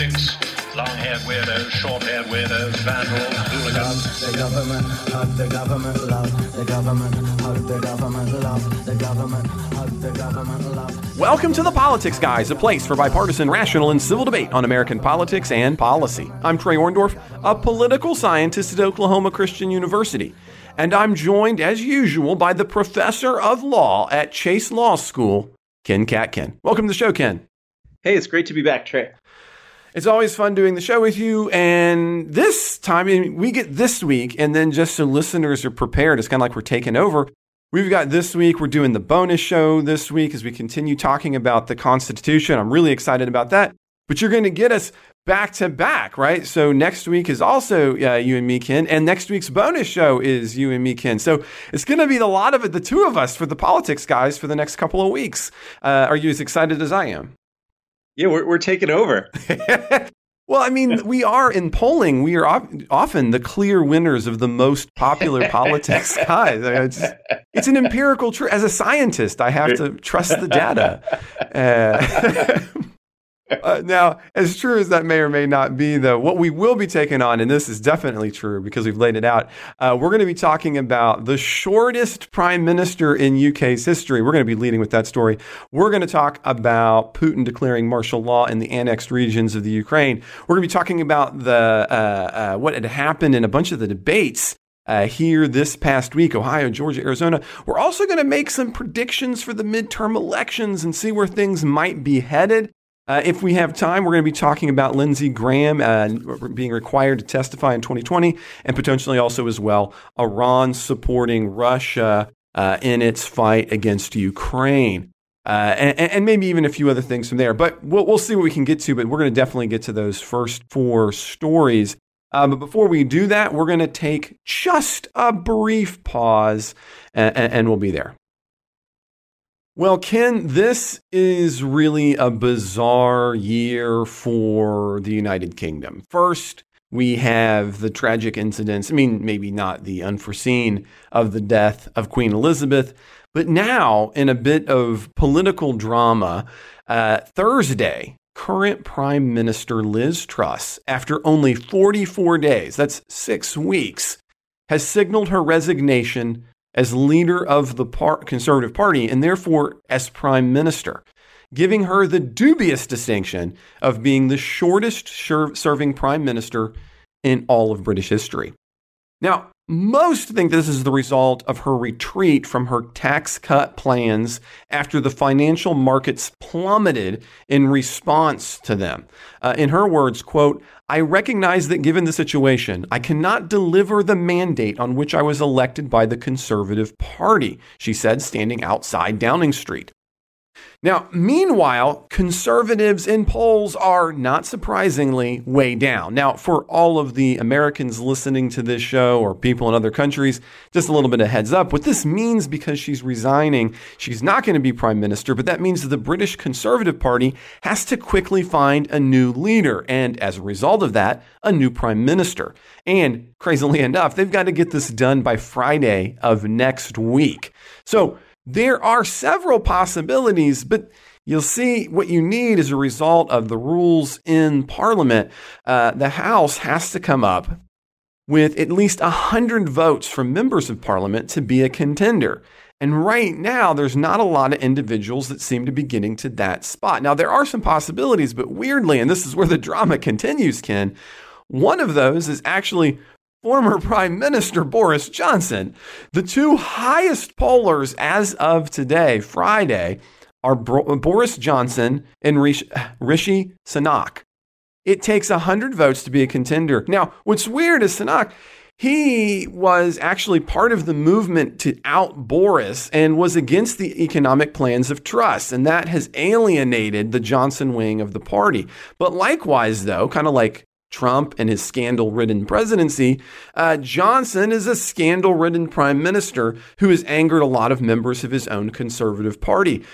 politics. Long-haired weirdos, short-haired weirdos, vandals, hooligans. The government, hug the government, love the government, hug the government, love the government, hug the government, love. Welcome to the Politics Guys, a place for bipartisan, rational, and civil debate on American politics and policy. I'm Trey Orndorff, a political scientist at Oklahoma Christian University, and I'm joined, as usual, by the professor of law at Chase Law School, Ken Katkin. Welcome to the show, Ken. Hey, it's great to be back, Trey. It's always fun doing the show with you. And this time, we get this week, and then just so listeners are prepared, it's kind of like we're taking over. We've got this week, we're doing the bonus show this week as we continue talking about the Constitution. I'm really excited about that. But you're going to get us back to back, right? So next week is also uh, you and me, Ken, and next week's bonus show is you and me, Ken. So it's going to be a lot of it, the two of us for the politics guys for the next couple of weeks. Uh, are you as excited as I am? Yeah, we're, we're taking over. well, I mean, we are in polling. We are often the clear winners of the most popular politics guys. It's, it's an empirical truth. As a scientist, I have to trust the data. Uh, uh, now, as true as that may or may not be, though, what we will be taking on, and this is definitely true because we've laid it out, uh, we're going to be talking about the shortest prime minister in UK's history. We're going to be leading with that story. We're going to talk about Putin declaring martial law in the annexed regions of the Ukraine. We're going to be talking about the uh, uh what had happened in a bunch of the debates uh, here this past week Ohio, Georgia, Arizona. We're also going to make some predictions for the midterm elections and see where things might be headed. Uh, if we have time, we're going to be talking about Lindsey Graham uh, being required to testify in 2020 and potentially also as well Iran supporting Russia uh, in its fight against Ukraine. Uh, and, and, maybe even a few other things from there. But we'll, we'll see what we can get to. But we're going to definitely get to those first four stories. Uh, but before we do that, we're going to take just a brief pause and, and we'll be there. Well, Ken, this is really a bizarre year for the United Kingdom. First, we have the tragic incidents, I mean, maybe not the unforeseen, of the death of Queen Elizabeth, but now in a bit of political drama, uh, Thursday, current Prime Minister Liz Truss, after only 44 days, that's six weeks, has signaled her resignation as leader of the par- Conservative Party and therefore as prime minister, giving her the dubious distinction of being the shortest serving prime minister in all of British history. Now, most think this is the result of her retreat from her tax cut plans after the financial markets plummeted in response to them. Uh, in her words, quote, I recognize that given the situation, I cannot deliver the mandate on which I was elected by the Conservative Party, she said, standing outside Downing Street. Now, meanwhile, conservatives in polls are not surprisingly way down. Now, for all of the Americans listening to this show or people in other countries, just a little bit of heads up. What this means because she's resigning, she's not going to be prime minister, but that means the British Conservative Party has to quickly find a new leader. And as a result of that, a new prime minister. And crazily enough, they've got to get this done by Friday of next week. So, there are several possibilities, but you'll see what you need as a result of the rules in Parliament. Uh, the House has to come up with at least 100 votes from members of Parliament to be a contender. And right now, there's not a lot of individuals that seem to be getting to that spot. Now, there are some possibilities, but weirdly, and this is where the drama continues, Ken, one of those is actually former Prime Minister Boris Johnson. The two highest pollers as of today, Friday, are Boris Johnson and Rishi, Sunak. It takes 100 votes to be a contender. Now, what's weird is Sunak, he was actually part of the movement to out Boris and was against the economic plans of Truss, and that has alienated the Johnson wing of the party. But likewise, though, kind of like Trump and his scandal ridden presidency, uh, Johnson is a scandal ridden prime minister who has angered a lot of members of his own conservative party.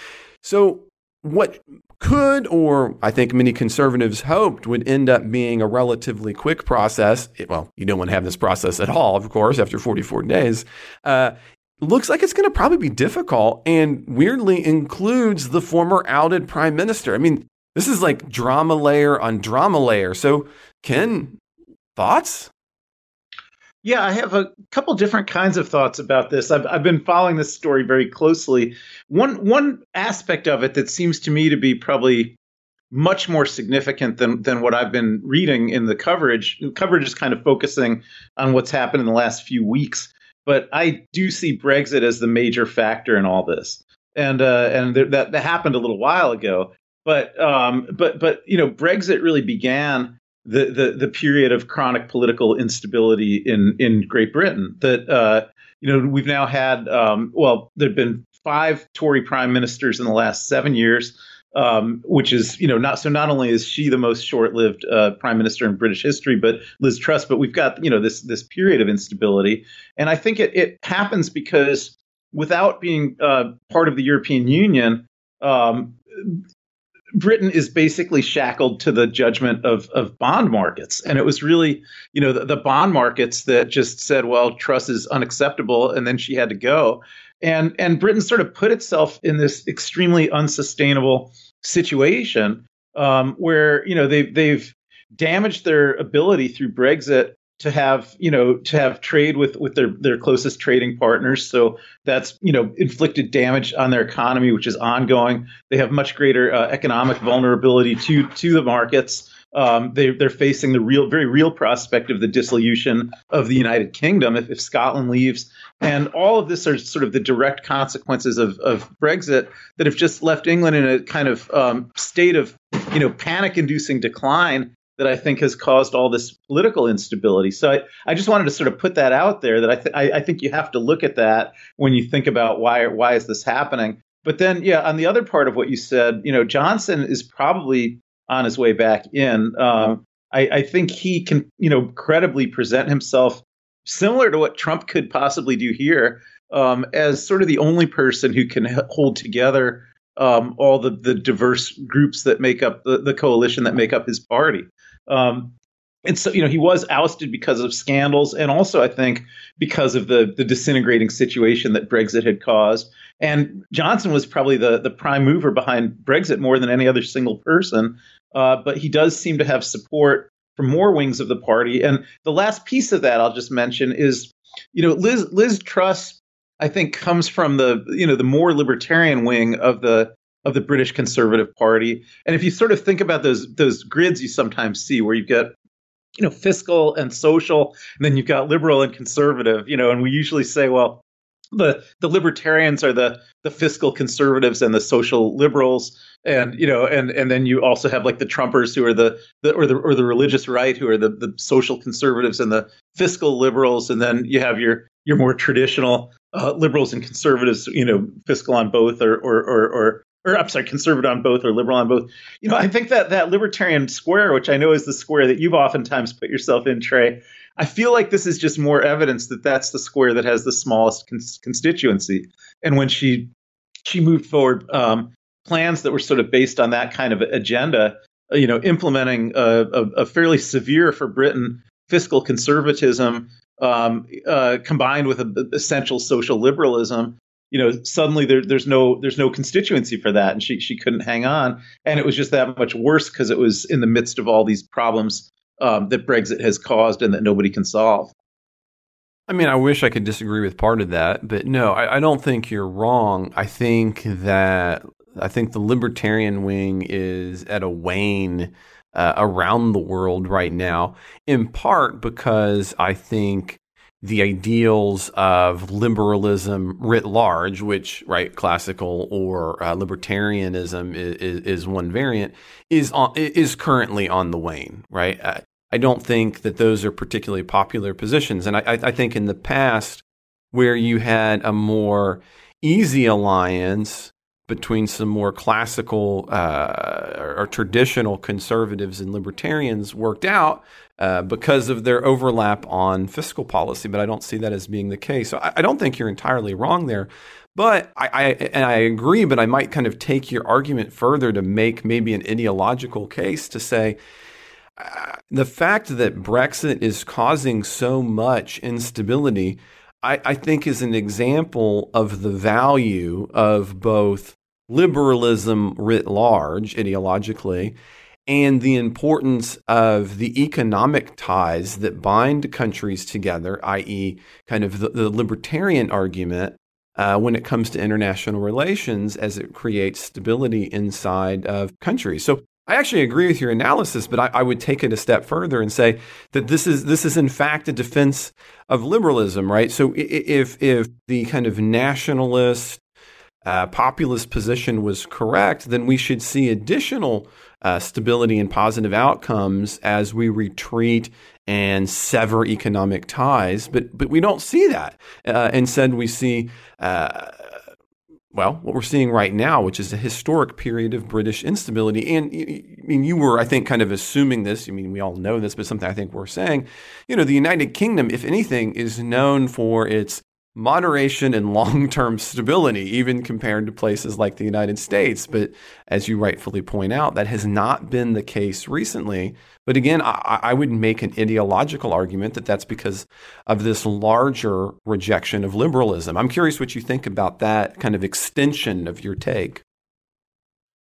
So, what could, or I think many conservatives hoped, would end up being a relatively quick process. well, you don't want to have this process at all, of course, after 44 days. Uh, looks like it's going to probably be difficult and weirdly includes the former outed prime minister. I mean, This is like drama layer on drama layer. So, Ken, thoughts? Yeah, I have a couple different kinds of thoughts about this. I've, I've been following this story very closely. One one aspect of it that seems to me to be probably much more significant than than what I've been reading in the coverage. The coverage is kind of focusing on what's happened in the last few weeks, but I do see Brexit as the major factor in all this, and uh, and th- that that happened a little while ago. But um, but but you know, Brexit really began the, the the period of chronic political instability in in Great Britain. That uh, you know we've now had um, well, there've been five Tory prime ministers in the last seven years. Um, which is, you know, not so. Not only is she the most short-lived uh, prime minister in British history, but Liz Truss. But we've got, you know, this this period of instability, and I think it it happens because without being uh, part of the European Union, um, Britain is basically shackled to the judgment of, of bond markets. And it was really, you know, the, the, bond markets that just said, well, Truss is unacceptable. And then she had to go. And, and Britain sort of put itself in this extremely unsustainable situation um, where, you know, they've, they've damaged their ability through Brexit to have you know to have trade with with their their closest trading partners. So that's you know inflicted damage on their economy which is ongoing. They have much greater uh, economic vulnerability to to the markets. Um, they, they're facing the real very real prospect of the dissolution of the united kingdom if, if scotland leaves. And all of this are sort of the direct consequences of, of brexit that have just left england in a kind of um, state of you know panic inducing decline that I think has caused all this political instability. So I, I just wanted to sort of put that out there that I, th- I, I think you have to look at that when you think about why why is this happening. But then, yeah, on the other part of what you said, you know, Johnson is probably on his way back in. Um, I, I think he can, you know, credibly present himself similar to what Trump could possibly do here um, as sort of the only person who can hold together um, all the, the diverse groups that make up the, the coalition that make up his party. Um, and so, you know, he was ousted because of scandals, and also, I think, because of the the disintegrating situation that Brexit had caused. And Johnson was probably the the prime mover behind Brexit more than any other single person. Uh, but he does seem to have support from more wings of the party. And the last piece of that I'll just mention is, you know, Liz Liz Truss, I think, comes from the you know the more libertarian wing of the of the British Conservative Party. And if you sort of think about those those grids you sometimes see where you've got you know fiscal and social and then you've got liberal and conservative, you know, and we usually say well the the libertarians are the the fiscal conservatives and the social liberals and you know and and then you also have like the trumpers who are the, the or the or the religious right who are the the social conservatives and the fiscal liberals and then you have your your more traditional uh, liberals and conservatives you know fiscal on both or or or, or or I'm sorry, conservative on both or liberal on both. You know, I think that that libertarian square, which I know is the square that you've oftentimes put yourself in, Trey, I feel like this is just more evidence that that's the square that has the smallest cons- constituency. And when she she moved forward um, plans that were sort of based on that kind of agenda, uh, you know, implementing a, a, a fairly severe for Britain fiscal conservatism um, uh, combined with a, essential social liberalism you know suddenly there, there's no there's no constituency for that and she she couldn't hang on and it was just that much worse because it was in the midst of all these problems um, that Brexit has caused and that nobody can solve. I mean, I wish I could disagree with part of that, but no, I, I don't think you're wrong. I think that I think the libertarian wing is at a wane uh, around the world right now, in part because I think the ideals of liberalism writ large, which right classical or uh, libertarianism is, is, is, one variant, is on, is currently on the wane. Right, I, I, don't think that those are particularly popular positions, and I, I think in the past where you had a more easy alliance between some more classical uh, or traditional conservatives and libertarians worked out uh, because of their overlap on fiscal policy, but I don't see that as being the case. So I, I don't think you're entirely wrong there. But I, I, and I agree, but I might kind of take your argument further to make maybe an ideological case to say uh, the fact that Brexit is causing so much instability, I, I think is an example of the value of both liberalism writ large, ideologically, and the importance of the economic ties that bind countries together, i.e., kind of the, the libertarian argument uh, when it comes to international relations as it creates stability inside of countries. So I actually agree with your analysis, but I, I, would take it a step further and say that this is this is in fact a defense of liberalism, right? So if if the kind of nationalist uh, populist position was correct, then we should see additional uh, stability and positive outcomes as we retreat and sever economic ties. But but we don't see that. Uh, instead, we see. Uh, well, what we're seeing right now, which is a historic period of British instability. And I mean, you were, I think, kind of assuming this. I mean, we all know this, but something I think we're saying. You know, the United Kingdom, if anything, is known for its moderation and long term stability, even compared to places like the United States. But as you rightfully point out, that has not been the case recently. But again, I, I, would make an ideological argument that that's because of this larger rejection of liberalism. I'm curious what you think about that kind of extension of your take.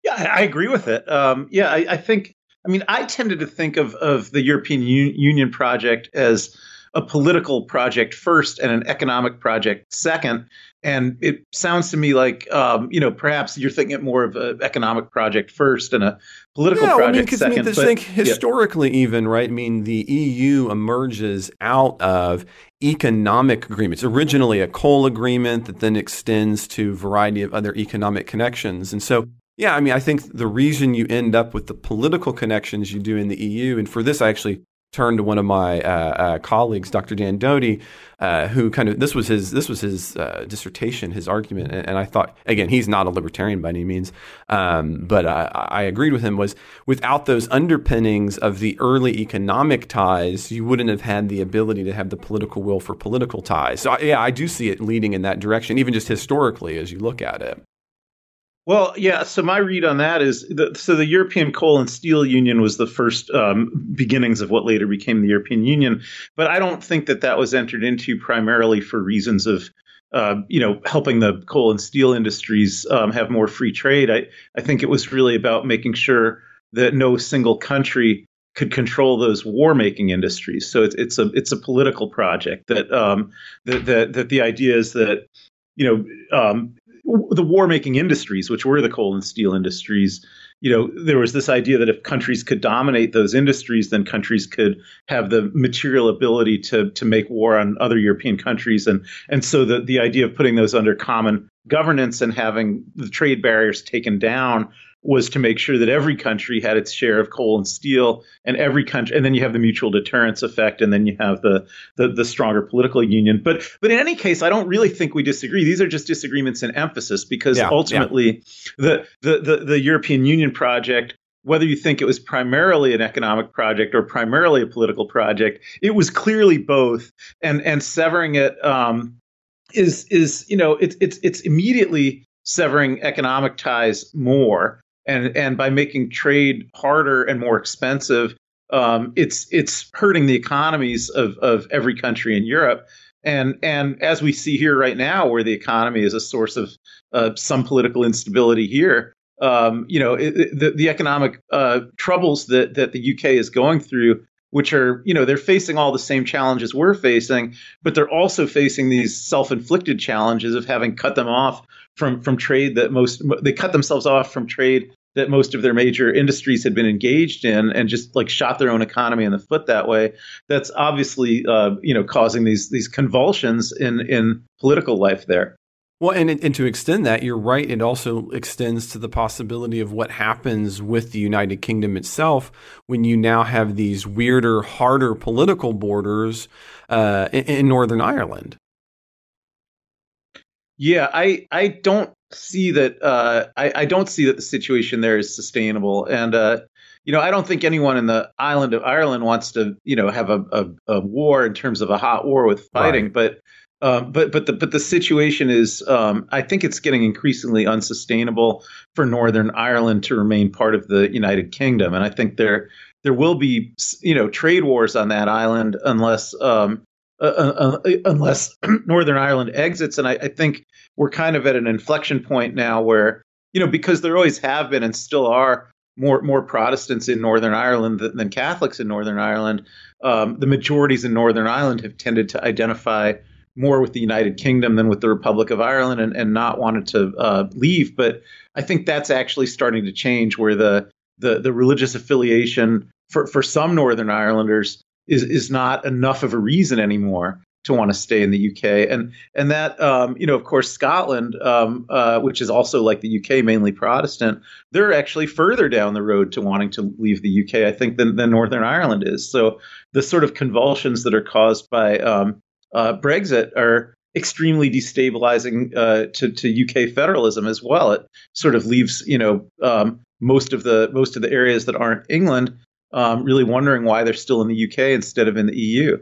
Yeah, I, agree with it. Um, yeah, I, I, think. I mean, I tended to think of of the European U- Union project as a political project first and an economic project second. And it sounds to me like, um, you know, perhaps you're thinking it more of an economic project first and a political yeah, project I mean, second. I mean, but, think historically, yeah. even right. I mean, the EU emerges out of economic agreements. Originally, a coal agreement that then extends to a variety of other economic connections, and so. Yeah, I mean, I think the reason you end up with the political connections you do in the EU, and for this, I actually turned to one of my uh, uh, colleagues, Dr. Dan Doty, uh, who kind of this was his this was his uh, dissertation, his argument, and, and, I thought again he's not a libertarian by any means, um, but I, I, agreed with him was without those underpinnings of the early economic ties, you wouldn't have had the ability to have the political will for political ties. So yeah, I do see it leading in that direction, even just historically as you look at it. Well, yeah. So my read on that is that so the European Coal and Steel Union was the first um, beginnings of what later became the European Union, but I don't think that that was entered into primarily for reasons of uh, you know, helping the coal and steel industries um, have more free trade. I, I think it was really about making sure that no single country could control those war making industries. So it's it's a it's a political project that um, that, that that the idea is that you know um, the war making industries, which were the coal and steel industries, you know, there was this idea that if countries could dominate those industries, then countries could have the material ability to to make war on other European countries, and and so the the idea of putting those under common governance and having the trade barriers taken down was to make sure that every country had its share of coal and steel and every country and then you have the mutual deterrence effect and then you have the, the the, stronger political union. But but in any case i don't really think we disagree. These are just disagreements in emphasis because yeah, ultimately yeah. The, the the the european union project whether you think it was primarily an economic project or primarily a political project it was clearly both and and severing it um, is is you know it's it's it's immediately severing economic ties more and and by making trade harder and more expensive, um, it's it's hurting the economies of of every country in Europe. And and as we see here right now, where the economy is a source of uh, some political instability here, um, you know, it, the the economic uh, troubles that that the UK is going through, which are you know they're facing all the same challenges we're facing, but they're also facing these self-inflicted challenges of having cut them off from from trade that most they cut themselves off from trade that most of their major industries had been engaged in and just like shot their own economy in the foot that way that's obviously uh, you know causing these these convulsions in in political life there well, and, and to extend that, you're right. It also extends to the possibility of what happens with the United Kingdom itself when you now have these weirder, harder political borders uh, in, in Northern Ireland. Yeah, I I don't see that. Uh, I I don't see that the situation there is sustainable, and uh, you know I don't think anyone in the island of Ireland wants to you know have a a, a war in terms of a hot war with fighting, right. but. Um, but but the but the situation is um, I think it's getting increasingly unsustainable for Northern Ireland to remain part of the United Kingdom, and I think there there will be you know trade wars on that island unless um, uh, uh, uh, unless Northern Ireland exits. And I, I, think we're kind of at an inflection point now where you know, because there always have been and still are more more Protestants in Northern Ireland than, than Catholics in Northern Ireland. Um, the majorities in Northern Ireland have tended to identify more with the United Kingdom than with the Republic of Ireland and, and not wanted to uh, leave. But I think that's actually starting to change where the the, the religious affiliation for, for some Northern Irelanders is, is not enough of a reason anymore to want to stay in the UK. And and that um, you know, of course, Scotland, um, uh, which is also like the UK, mainly Protestant, they're actually further down the road to wanting to leave the UK, I think, than, than Northern Ireland is. So the sort of convulsions that are caused by um, uh, Brexit are extremely destabilizing uh, to, to UK federalism as well. It sort of leaves you know um, most of the most of the areas that aren't England um, really wondering why they're still in the UK instead of in the EU.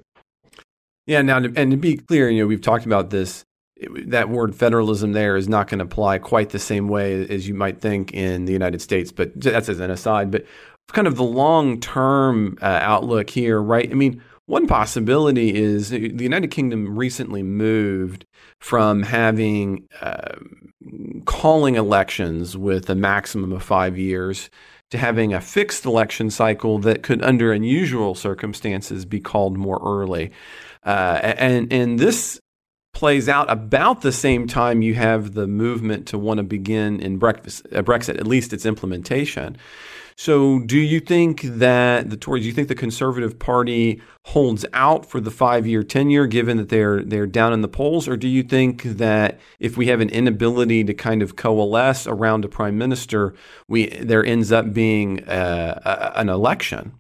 Yeah. Now, and to be clear, you know, we've talked about this. That word federalism there is not going to apply quite the same way as you might think in the United States. But that's as an aside. But kind of the long term uh, outlook here, right? I mean, one possibility is the United Kingdom recently moved from having uh, calling elections with a maximum of five years to having a fixed election cycle that could, under unusual circumstances, be called more early. Uh, and and this plays out about the same time you have the movement to want to begin in Brexit, at least its implementation. So, do you think that the Tories, do you think the Conservative Party holds out for the five-year tenure, given that they're they're down in the polls, or do you think that if we have an inability to kind of coalesce around a prime minister, we there ends up being uh, a, an election?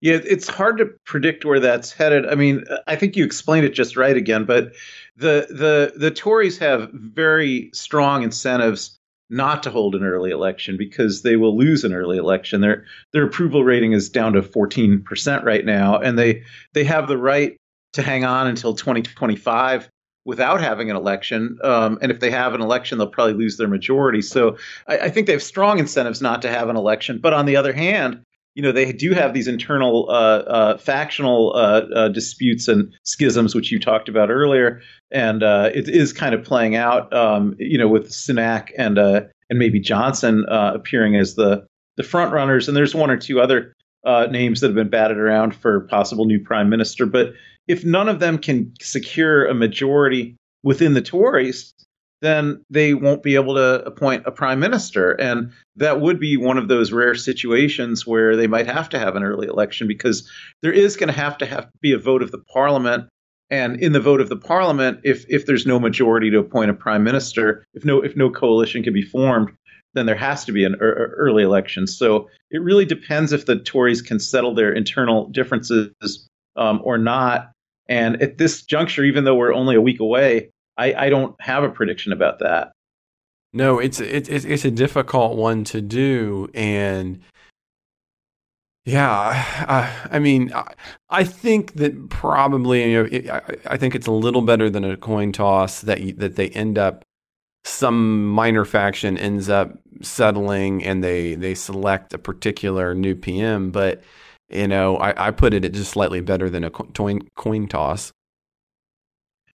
Yeah, it's hard to predict where that's headed. I mean, I think you explained it just right again, but the the the Tories have very strong incentives not to hold an early election because they will lose an early election. Their their approval rating is down to 14% right now, and they they have the right to hang on until 2025 without having an election. Um, and if they have an election, they'll probably lose their majority. So I, I, think they have strong incentives not to have an election. But on the other hand, you know they do have these internal uh, uh, factional uh, uh disputes and schisms, which you talked about earlier, and uh, it is kind of playing out. Um, you know, with Sunak and uh, and maybe Johnson appearing as the the front runners, and there's one or two other names that have been batted around for possible new prime minister. But if none of them can secure a majority within the Tories, then they won't be able to appoint a prime minister. And that would be one of those rare situations where they might have to have an early election because there is going to have to have be a vote of the parliament. And in the vote of the parliament, if if there's no majority to appoint a prime minister, if no if no coalition can be formed, then there has to be an er- early election. So it really depends if the Tories can settle their internal differences um, or not. And at this juncture, even though we're only a week away, I, I don't have a prediction about that. No, it's it's it's a difficult one to do, and yeah, I, I mean, I, I, think that probably you know, it, I, I, think it's a little better than a coin toss that you, that they end up some minor faction ends up settling and they they select a particular new PM, but you know, I, I put it at just slightly better than a coin coin toss.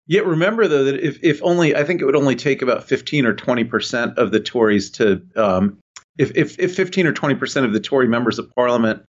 Yet remember though that if, if only I think it would only take about fifteen or twenty percent of the Tories to um, if, if if fifteen or twenty percent of the Tory members of Parliament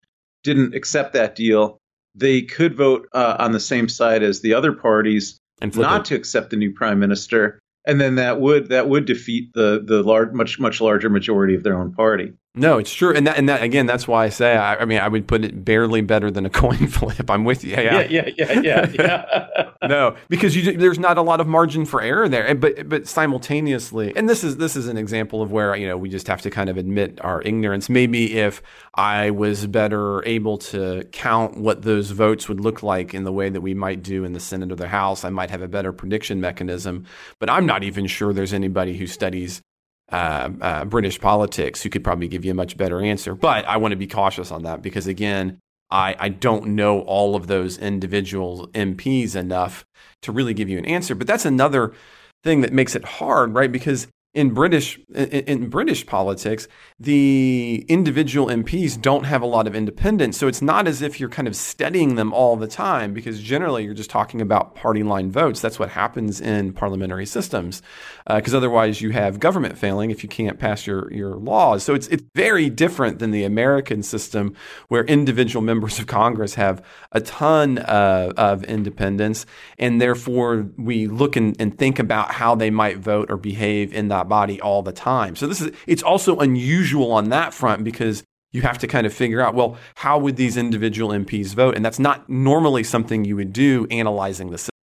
didn't accept that deal, they could vote uh, on the same side as the other parties and not it. to accept the new prime minister, and then that would that would defeat the the large much much larger majority of their own party. No, it's true, and that and that again, that's why I say I, I, mean I would put it barely better than a coin flip. I'm with you. Yeah, yeah, yeah, yeah, yeah. yeah. no, because you, there's not a lot of margin for error there, but but simultaneously, and this is this is an example of where you know we just have to kind of admit our ignorance. Maybe if I was better able to count what those votes would look like in the way that we might do in the Senate or the House, I might have a better prediction mechanism. But I'm not even sure there's anybody who studies uh, uh, British politics who could probably give you a much better answer. But I want to be cautious on that because, again, I, I don't know all of those individual MPs enough to really give you an answer. But that's another thing that makes it hard, right? Because in British in, in, British politics, the individual MPs don't have a lot of independence. So it's not as if you're kind of studying them all the time, because generally you're just talking about party line votes. That's what happens in parliamentary systems, because uh, otherwise you have government failing if you can't pass your your laws. So it's it's very different than the American system, where individual members of Congress have a ton uh, of independence, and therefore we look and, and think about how they might vote or behave in that body all the time. So this is it's also unusual on that front because you have to kind of figure out well how would these individual MPs vote, and that's not normally something you would do analyzing the system.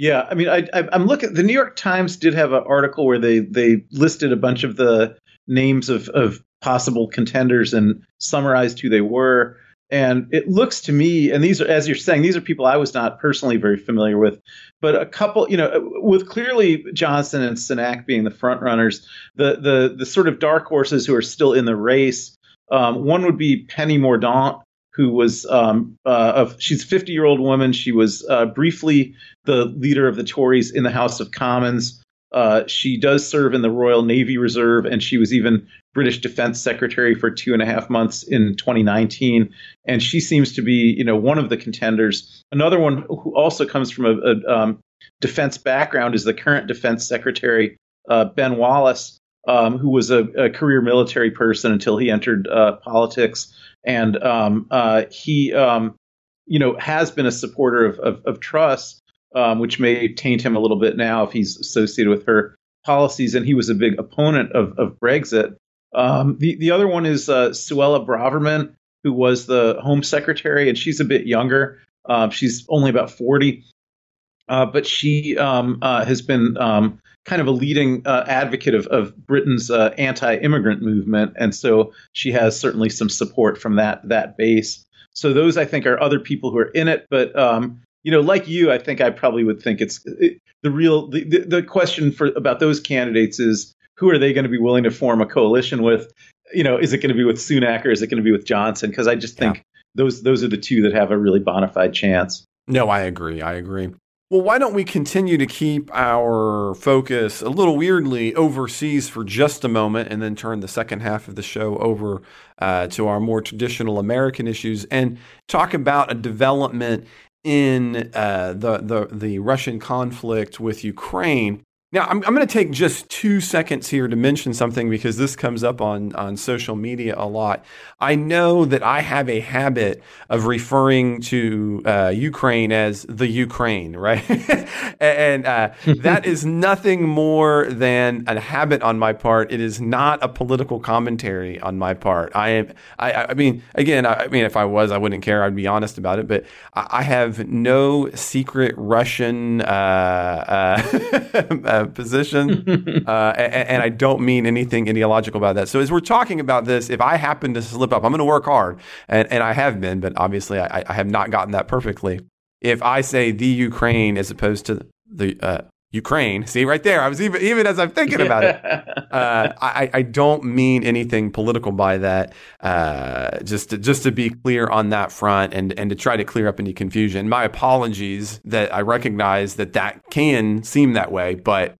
Yeah, I mean, I, am looking. The New York Times did have an article where they they listed a bunch of the names of of possible contenders and summarized who they were. And it looks to me, and these are, as you're saying, these are people I was not personally very familiar with, but a couple, you know, with clearly Johnson and Sunak being the front runners, the the the sort of dark horses who are still in the race. Um, one would be Penny Mordaunt, who was um, uh, she's a 50 year old woman. She was uh, briefly the leader of the Tories in the House of Commons. Uh, she does serve in the Royal Navy Reserve, and she was even British Defense Secretary for two and a half months in 2019. And she seems to be, you know, one of the contenders. Another one who also comes from a, a um, defense background is the current Defense Secretary uh, Ben Wallace, um, who was a, a, career military person until he entered uh, politics, and um, uh, he, um, you know, has been a supporter of, of, of Truss um, which may taint him a little bit now if he's associated with her policies. And he was a big opponent of, of Brexit. Um, the the other one is uh, Suella Braverman, who was the Home Secretary, and she's a bit younger. Uh, she's only about forty, uh, but she um, uh, has been um, kind of a leading uh, advocate of, of Britain's uh, anti-immigrant movement, and so she has certainly some support from that that base. So those, I think, are other people who are in it, but um, you know, like you, I think I probably would think it's it, the real the, the, the question for about those candidates is who are they going to be willing to form a coalition with? You know, is it going to be with Sunak or is it going to be with Johnson? Because I just think yeah. those those are the two that have a really bona fide chance. No, I agree. I agree. Well, why don't we continue to keep our focus a little weirdly overseas for just a moment and then turn the second half of the show over uh, to our more traditional American issues and talk about a development in uh, the, the, the Russian conflict with Ukraine now, I'm, I'm going to take just two seconds here to mention something because this comes up on, on social media a lot. I know that I have a habit of referring to uh, Ukraine as the Ukraine, right? and uh, that is nothing more than a habit on my part. It is not a political commentary on my part. I am, I, I mean, again, I, I mean, if I was, I wouldn't care. I'd be honest about it. But I, I have no secret Russian. Uh, uh position, uh, and, and, I don't mean anything ideological about that. So as we're talking about this, if I happen to slip up, I'm going to work hard, and, and I have been, but obviously I, I, have not gotten that perfectly. If I say the Ukraine as opposed to the uh, Ukraine. See right there. I was even even as I'm thinking about it. Uh, I, I don't mean anything political by that. Uh, just to, just to be clear on that front, and and to try to clear up any confusion. My apologies that I recognize that that can seem that way, but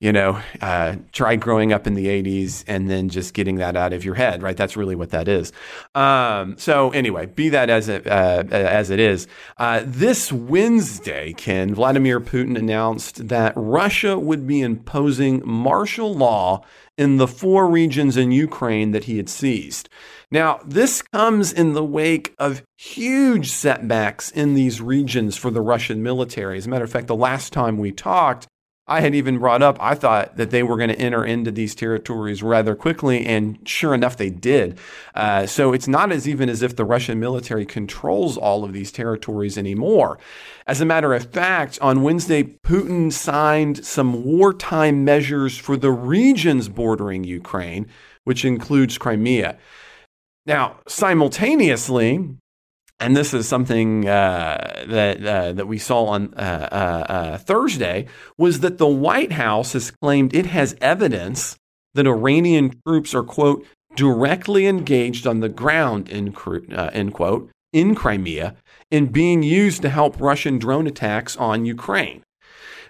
you know, uh, try growing up in the 80s and then just getting that out of your head, right? That's really what that is. Um, so, anyway, be that as it, uh, as it is. Uh, this Wednesday, Ken, Vladimir Putin announced that Russia would be imposing martial law in the four regions in Ukraine that he had seized. Now, this comes in the wake of huge setbacks in these regions for the Russian military. As a matter of fact, the last time we talked, I had even brought up, I thought that they were going to enter into these territories rather quickly, and sure enough, they did. Uh, so it's not as even as if the Russian military controls all of these territories anymore. As a matter of fact, on Wednesday, Putin signed some wartime measures for the regions bordering Ukraine, which includes Crimea. Now, simultaneously, and this is something uh, that uh, that we saw on uh, uh, uh, Thursday was that the White House has claimed it has evidence that Iranian troops are quote directly engaged on the ground in uh, end quote in Crimea and being used to help Russian drone attacks on Ukraine.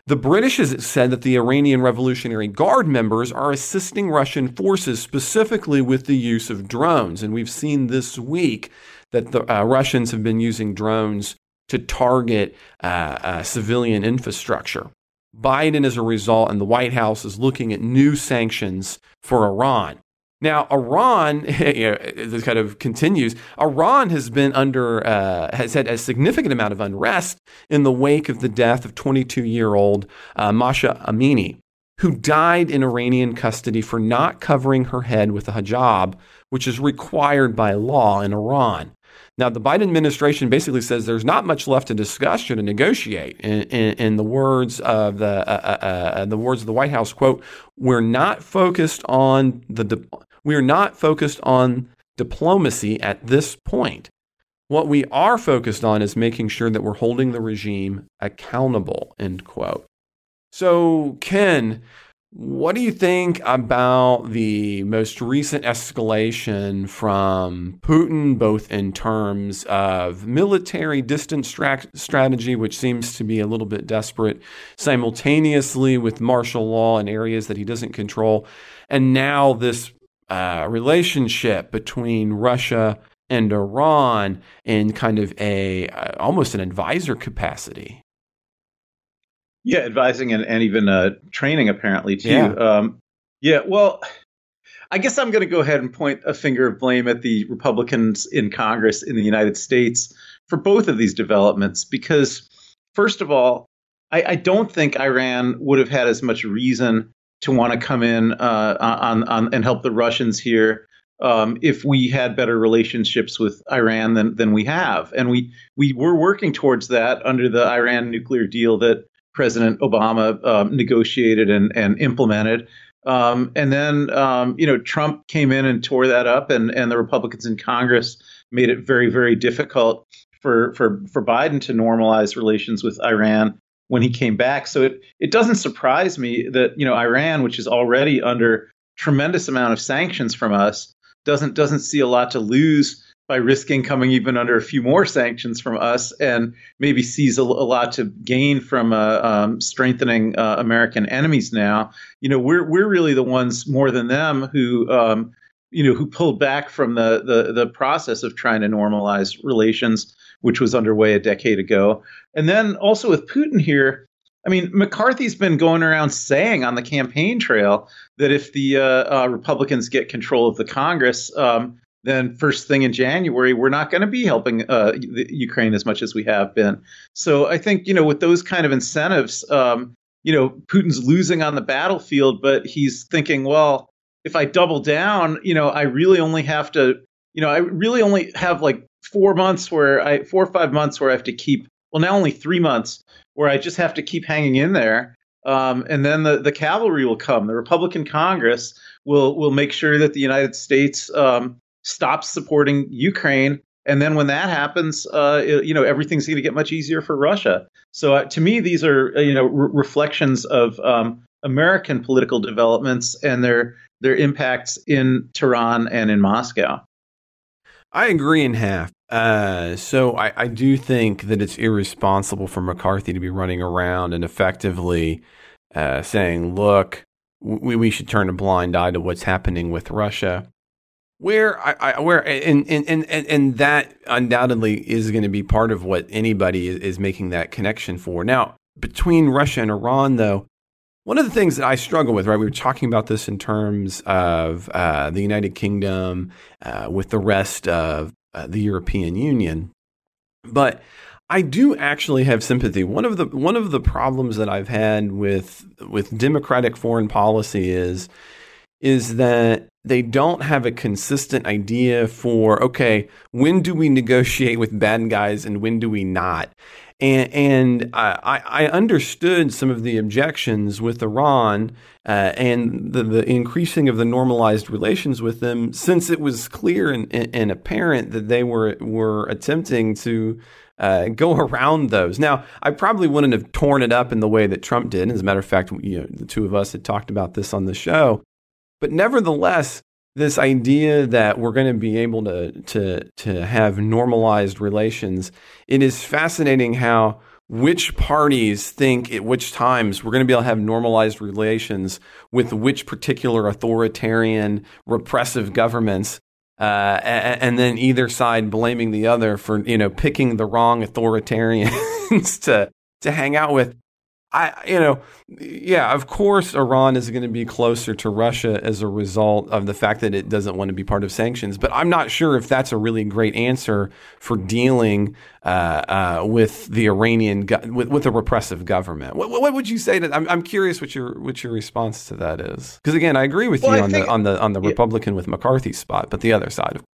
The British has said that the Iranian Revolutionary Guard members are assisting Russian forces specifically with the use of drones. And we've seen this week that the uh, Russians have been using drones to target uh, uh, civilian infrastructure. Biden, as a result, and the White House is looking at new sanctions for Iran. Now, Iran, you know, this kind of continues. Iran has been under, uh, has had a significant amount of unrest in the wake of the death of 22 year old uh, Mahsa Amini, who died in Iranian custody for not covering her head with a hijab, which is required by law in Iran. Now, the Biden administration basically says there's not much left to discuss or to negotiate. In, in, in the words of the uh, uh, uh, the words of the White House, quote, "We're not focused on the we are not focused on diplomacy at this point. What we are focused on is making sure that we're holding the regime accountable." End quote. So, Ken, what do you think about the most recent escalation from Putin, both in terms of military distance stra- strategy, which seems to be a little bit desperate, simultaneously with martial law in areas that he doesn't control, and now this uh, relationship between Russia and Iran in kind of a uh, almost an advisor capacity? Yeah, advising and, and even uh, training apparently too. Yeah. Um, yeah. Well, I guess I'm going to go ahead and point a finger of blame at the Republicans in Congress in the United States for both of these developments because, first of all, I, I don't think Iran would have had as much reason to want to come in uh, on, on and help the Russians here um, if we had better relationships with Iran than than we have, and we we were working towards that under the Iran nuclear deal that President Obama um, negotiated and, and implemented. Um, and then, um, you know, Trump came in and tore that up, and, and the Republicans in Congress made it very, very difficult for, for, for Biden to normalize relations with Iran when he came back. So it, it doesn't surprise me that, you know, Iran, which is already under tremendous amount of sanctions from us, doesn't doesn't see a lot to lose by risking coming even under a few more sanctions from us and maybe sees a, a lot to gain from uh, um, strengthening uh, American enemies now. You know, we're we're really the ones more than them who um, you know who pulled back from the, the the process of trying to normalize relations, which was underway a decade ago. And then also with Putin here. I mean, McCarthy's been going around saying on the campaign trail that if the uh, uh Republicans get control of the Congress, um, then first thing in January, we're not going to be helping uh, Ukraine as much as we have been. So I think you know with those kind of incentives, um, you know Putin's losing on the battlefield, but he's thinking, well, if I double down, you know, I really only have to, you know, I really only have like four months where I four or five months where I have to keep. Well, now only three months where I just have to keep hanging in there. Um, and then the, the cavalry will come. The Republican Congress will will make sure that the United States um, stops supporting Ukraine. And then when that happens, uh, it, you know, everything's going to get much easier for Russia. So uh, to me, these are uh, you know re- reflections of um, American political developments and their their impacts in Tehran and in Moscow. I agree in half. Uh, so I, I, do think that it's irresponsible for McCarthy to be running around and effectively uh, saying, "Look, we, we should turn a blind eye to what's happening with Russia." Where I, I where and, and and and that undoubtedly is going to be part of what anybody is, making that connection for. Now, between Russia and Iran, though, one of the things that I struggle with, right? We were talking about this in terms of uh, the United Kingdom uh, with the rest of uh, the European Union, but I do actually have sympathy. One of the one of the problems that I've had with with democratic foreign policy is is that they don't have a consistent idea for okay when do we negotiate with bad guys and when do we not and, and I, I understood some of the objections with Iran uh, and the, the increasing of the normalized relations with them, since it was clear and, and apparent that they were were attempting to uh, go around those. Now, I probably wouldn't have torn it up in the way that Trump did. As a matter of fact, you know, the two of us had talked about this on the show. But nevertheless, this idea that we're going to be able to to to have normalized relations, it is fascinating how which parties think at which times we're going to be able to have normalized relations with which particular authoritarian repressive governments uh, and, and, then either side blaming the other for you know picking the wrong authoritarians to to hang out with I, you know, yeah, of course, Iran is going to be closer to Russia as a result of the fact that it doesn't want to be part of sanctions. But I'm not sure if that's a really great answer for dealing uh, uh, with the Iranian go- with, with a repressive government. What, what, would you say to? I'm, I'm curious what your what your response to that is. Because again, I agree with well, you on the on the on the Republican with McCarthy spot, but the other side, of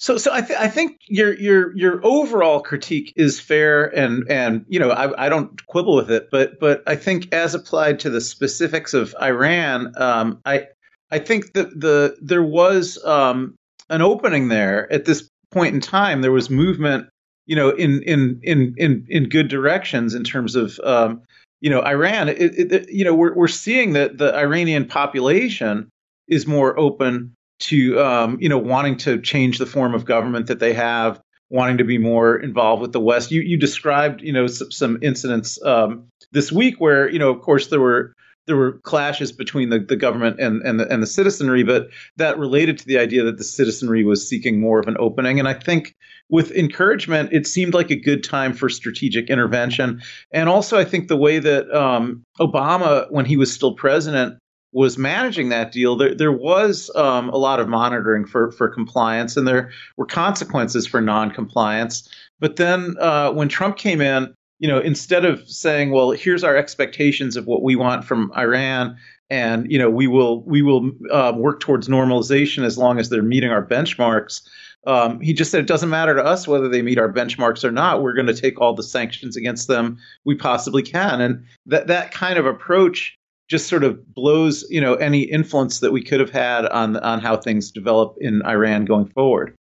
so, so I, th- I think your your your overall critique is fair, and and you know I, I don't quibble with it, but but I think as applied to the specifics of Iran, um, I I think that the there was um, an opening there at this point in time. There was movement, you know, in in in in in good directions in terms of um, you know Iran. It, it, you know, we're we're seeing that the Iranian population is more open to um, you know wanting to change the form of government that they have, wanting to be more involved with the West. You you described you know some, some incidents um, this week where you know of course there were there were clashes between the, the government and and the, and the citizenry, but that related to the idea that the citizenry was seeking more of an opening. And I think with encouragement, it seemed like a good time for strategic intervention. And also, I think the way that um, Obama, when he was still president, was managing that deal, there there was um, a lot of monitoring for for compliance, and there were consequences for non-compliance. But then uh, when Trump came in, you know, instead of saying, "Well, here's our expectations of what we want from Iran," and you know, we will we will uh, work towards normalization as long as they're meeting our benchmarks. Um, he just said it doesn't matter to us whether they meet our benchmarks or not. We're going to take all the sanctions against them we possibly can, and that that kind of approach just sort of blows you know any influence that we could have had on on how things develop in Iran going forward.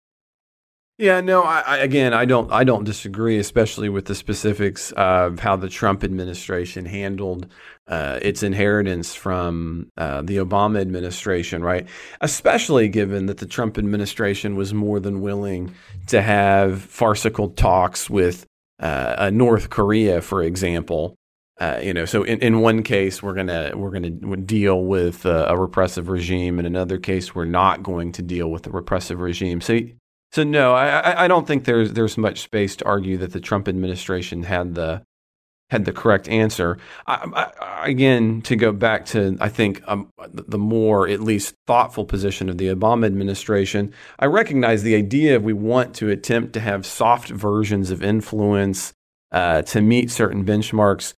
Yeah, no, I, I, again, I don't, I don't disagree, especially with the specifics of how the Trump administration handled uh, its inheritance from uh, the Obama administration, right? Especially given that the Trump administration was more than willing to have farcical talks with uh, North Korea, for example, uh, you know, so in, in one case we're gonna we're gonna deal with a, repressive regime, in another case we're not going to deal with a repressive regime. So, so no, I, I don't think there's there's much space to argue that the Trump administration had the had the correct answer. I, I, again, to go back to I think um, the more at least thoughtful position of the Obama administration, I recognize the idea of we want to attempt to have soft versions of influence uh, to meet certain benchmarks.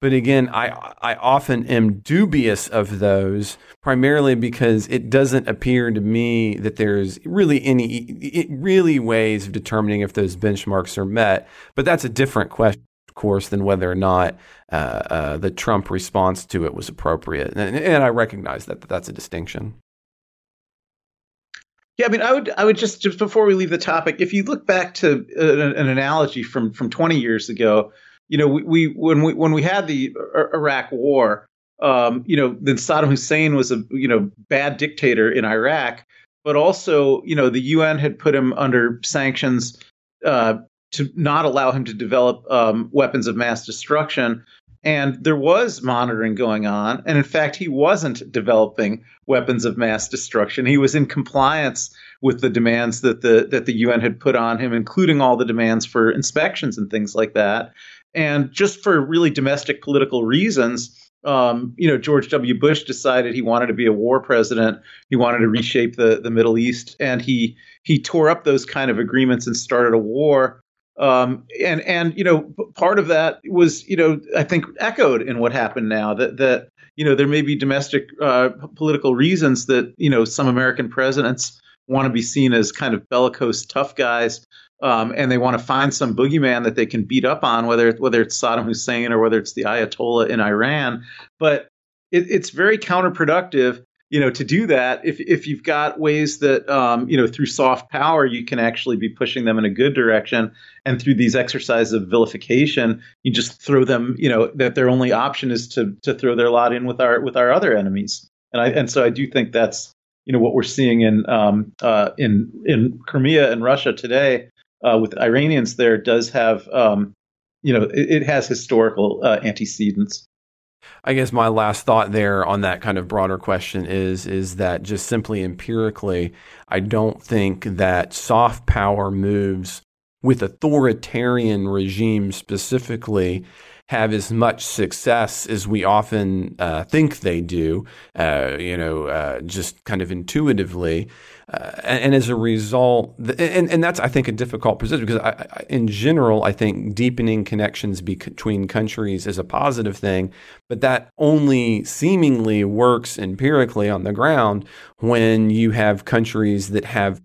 But again, I, I often am dubious of those primarily because it doesn't appear to me that there's really any really ways of determining if those benchmarks are met. But that's a different question, of course, than whether or not uh, uh, the Trump response to it was appropriate. And, and I recognize that, that that's a distinction. Yeah, I mean, I would, I would just, just before we leave the topic, if you look back to an, an analogy from from 20 years ago, you know, we, we when we when we had the Iraq War, um, you know, then Saddam Hussein was a you know bad dictator in Iraq, but also you know the UN had put him under sanctions uh, to not allow him to develop um, weapons of mass destruction. And there was monitoring going on. And in fact, he wasn't developing weapons of mass destruction. He was in compliance with the demands that the that the UN had put on him, including all the demands for inspections and things like that. And just for really domestic political reasons, um, you know, George W. Bush decided he wanted to be a war president. He wanted to reshape the, the Middle East, and he he tore up those kind of agreements and started a war. Um, and and you know, part of that was you know I think echoed in what happened now that that you know there may be domestic uh, political reasons that you know some American presidents want to be seen as kind of bellicose tough guys um, and they want to find some boogeyman that they can beat up on, whether whether it's Saddam Hussein or whether it's the Ayatollah in Iran. But it, it's very counterproductive, you know, to do that if if you've got ways that um, you know through soft power you can actually be pushing them in a good direction, and through these exercises of vilification, you just throw them, you know, that their only option is to to throw their lot in with our with our other enemies. And I and so I do think that's you know what we're seeing in um, uh, in in Crimea and Russia today uh, with Iranians there does have um, you know it, it has historical uh, antecedents. I guess my last thought there on that kind of broader question is is that just simply empirically, I don't think that soft power moves with authoritarian regimes specifically have as much success as we often uh, think they do, uh, you know, uh, just kind of intuitively. Uh, and, and, as a result, and, and that's, I think, a difficult position because, I, I, in general, I think deepening connections between countries is a positive thing, but that only seemingly works empirically on the ground when you have countries that have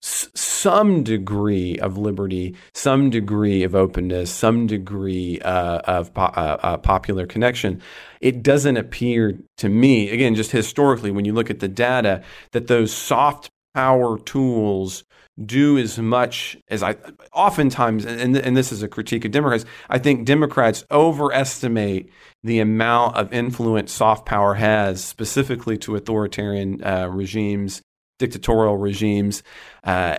some degree of liberty, some degree of openness, some degree uh, of po- uh, uh, popular connection. It doesn't appear to me, again, just historically, when you look at the data, that those soft power tools do as much as I oftentimes, and, and this is a critique of Democrats, I think Democrats overestimate the amount of influence soft power has specifically to authoritarian uh, regimes dictatorial regimes uh,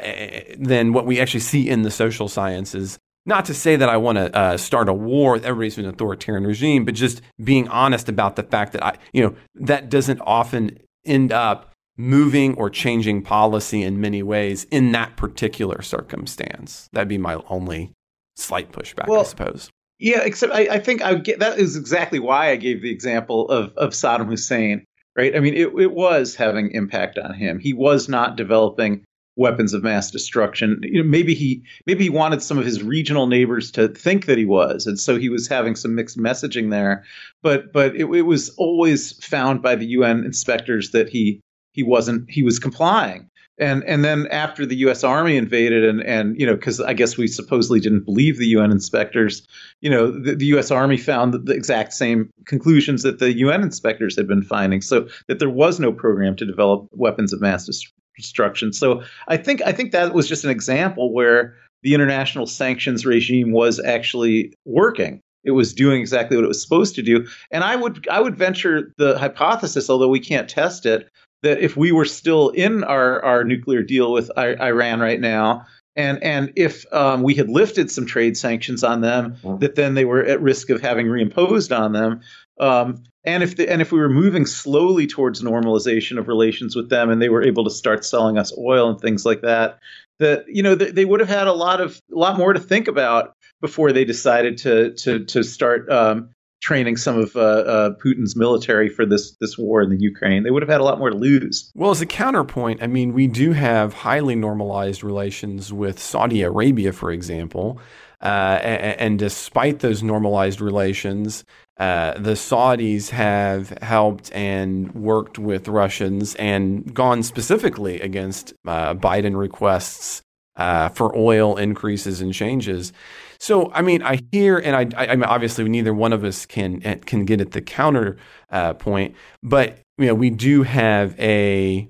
than what we actually see in the social sciences. Not to say that I want to uh, start a war with everybody's an authoritarian regime, but just being honest about the fact that I, you know, that doesn't often end up moving or changing policy in many ways in that particular circumstance. That'd be my only slight pushback, well, I suppose. Yeah, except I, I think I get that is exactly why I gave the example of of Saddam Hussein right? I mean, it, it was having impact on him. He was not developing weapons of mass destruction. You know, maybe he maybe he wanted some of his regional neighbors to think that he was, and so he was having some mixed messaging there. But but it, it was always found by the UN inspectors that he he wasn't he was complying and and then after the U.S. Army invaded, and and you know, because I guess we supposedly didn't believe the UN inspectors, you know, the, the U.S. Army found the exact same conclusions that the UN inspectors had been finding, so that there was no program to develop weapons of mass destruction. So I think I think that was just an example where the international sanctions regime was actually working. It was doing exactly what it was supposed to do, and I would I would venture the hypothesis, although we can't test it, that if we were still in our, our nuclear deal with I- Iran right now, and and if um, we had lifted some trade sanctions on them, mm-hmm. that then they were at risk of having reimposed on them. Um, and if the, and if we were moving slowly towards normalization of relations with them, and they were able to start selling us oil and things like that, that you know they, they would have had a lot of a lot more to think about before they decided to to to start um, training some of uh, uh, Putin's military for this this war in the Ukraine. They would have had a lot more to lose. Well, as a counterpoint, I mean, we do have highly normalized relations with Saudi Arabia, for example. Uh, and, and, despite those normalized relations, uh, the Saudis have helped and worked with Russians and gone specifically against uh, Biden requests uh, for oil increases and changes. So, I mean, I hear, and I, I, I mean, obviously, neither one of us can eh, can get at the counter uh, point, but you know, we do have a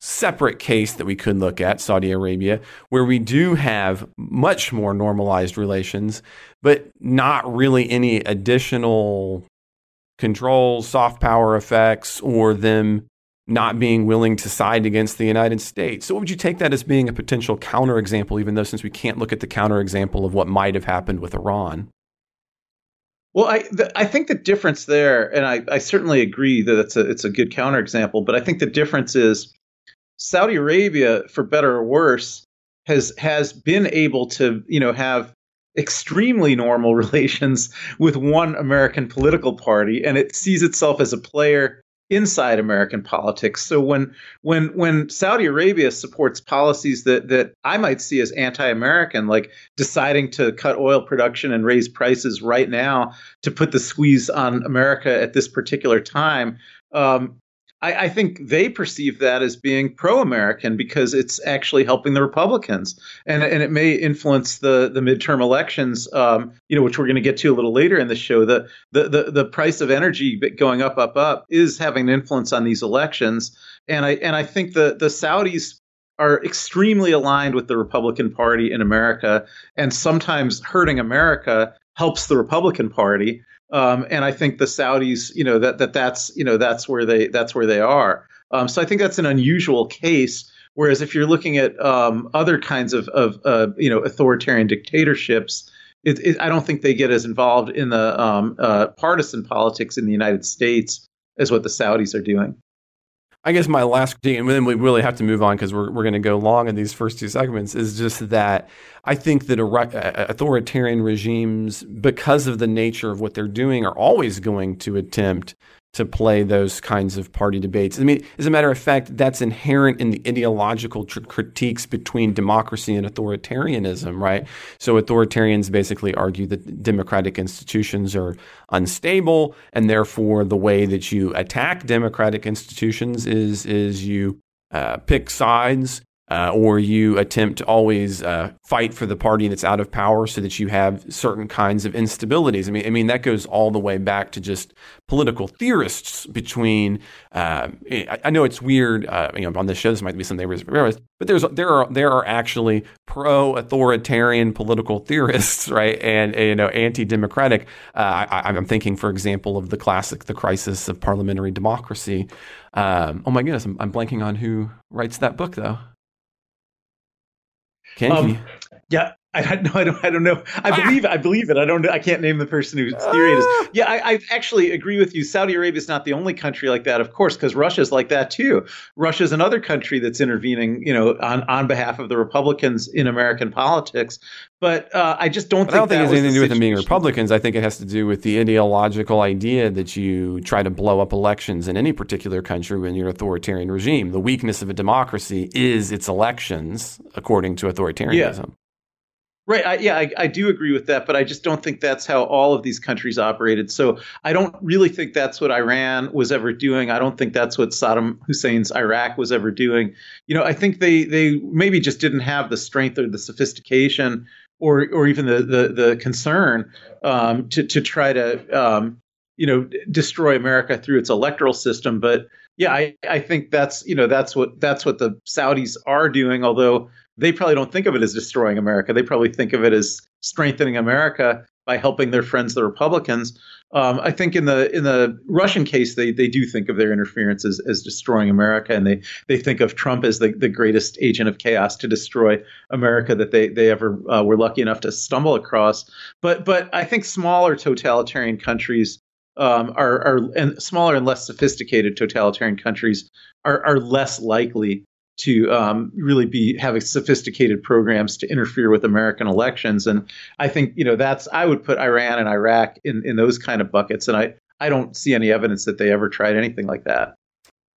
separate case that we could look at, Saudi Arabia, where we do have much more normalized relations, but not really any additional controls, soft power effects, or them not being willing to side against the United States. So, would you take that as being a potential counterexample, even though since we can't look at the counterexample of what might have happened with Iran? Well, I the, I think the difference there, and I, I certainly agree that it's a it's a good counterexample, but I think the difference is Saudi Arabia, for better or worse, has has been able to you know have extremely normal relations with one American political party, and it sees itself as a player inside American politics. So when when when Saudi Arabia supports policies that that I might see as anti-American, like deciding to cut oil production and raise prices right now to put the squeeze on America at this particular time, um, I, I, think they perceive that as being pro-American because it's actually helping the Republicans, and and it may influence the the midterm elections. Um, you know, which we're going to get to a little later in the show. The, the the the price of energy going up, up, up is having an influence on these elections, and I and I think the the Saudis are extremely aligned with the Republican Party in America, and sometimes hurting America helps the Republican Party. Um, and I think the Saudis, you know, that that that's you know that's where they that's where they are. Um, so I think that's an unusual case. Whereas if you're looking at um, other kinds of of uh, you know authoritarian dictatorships, it, it, I don't think they get as involved in the um, uh, partisan politics in the United States as what the Saudis are doing. I guess my last critique, and then we really have to move on because we're, we're going to go long in these first two segments, is just that I think that authoritarian regimes, because of the nature of what they're doing, are always going to attempt to play those kinds of party debates. I mean, as a matter of fact, that's inherent in the ideological tr- critiques between democracy and authoritarianism, right? So authoritarians basically argue that democratic institutions are unstable, and therefore the way that you attack democratic institutions is is you uh, pick sides uh, or you attempt to always uh, fight for the party that's out of power so that you have certain kinds of instabilities. I mean, I mean that goes all the way back to just political theorists between. Uh, I, I, know it's weird, uh, you know, on this show this might be something but there's there are there are actually pro-authoritarian political theorists, right, and, and you know, anti-democratic. Uh, I, am thinking, for example, of the classic "The Crisis of Parliamentary Democracy." Um, oh my goodness, I'm, I'm blanking on who writes that book though. Can um. Yeah, I, no, I don't. I don't know. I ah! believe. I believe it. I don't. I can't name the person whose theory it is. Ah! Yeah, I, I, actually agree with you. Saudi Arabia is not the only country like that, of course, because Russia's like that too. Russia's another country that's intervening, you know, on on behalf of the Republicans in American politics. But uh, I just don't. But think I don't think it has anything to do with them being Republicans. I think it has to do with the ideological idea that you try to blow up elections in any particular country when you're an authoritarian regime. The weakness of a democracy is its elections, according to authoritarianism. Yeah. Right. I, yeah, I, I, do agree with that, but I just don't think that's how all of these countries operated. So I don't really think that's what Iran was ever doing. I don't think that's what Saddam Hussein's Iraq was ever doing. You know, I think they they maybe just didn't have the strength or the sophistication or or even the the, the concern um, to to try to um, you know destroy America through its electoral system. But yeah, I, I think that's you know that's what that's what the Saudis are doing. Although they probably don't think of it as destroying America. They probably think of it as strengthening America by helping their friends, the Republicans. Um, I think in the in the Russian case, they they do think of their interference as, as destroying America, and they they think of Trump as the, the greatest agent of chaos to destroy America that they they ever uh, were lucky enough to stumble across. But but I think smaller totalitarian countries um, are are and smaller and less sophisticated totalitarian countries are are less likely to um, really be having sophisticated programs to interfere with American elections. And I think you know that's I would put Iran and Iraq in in those kind of buckets. And I I don't see any evidence that they ever tried anything like that.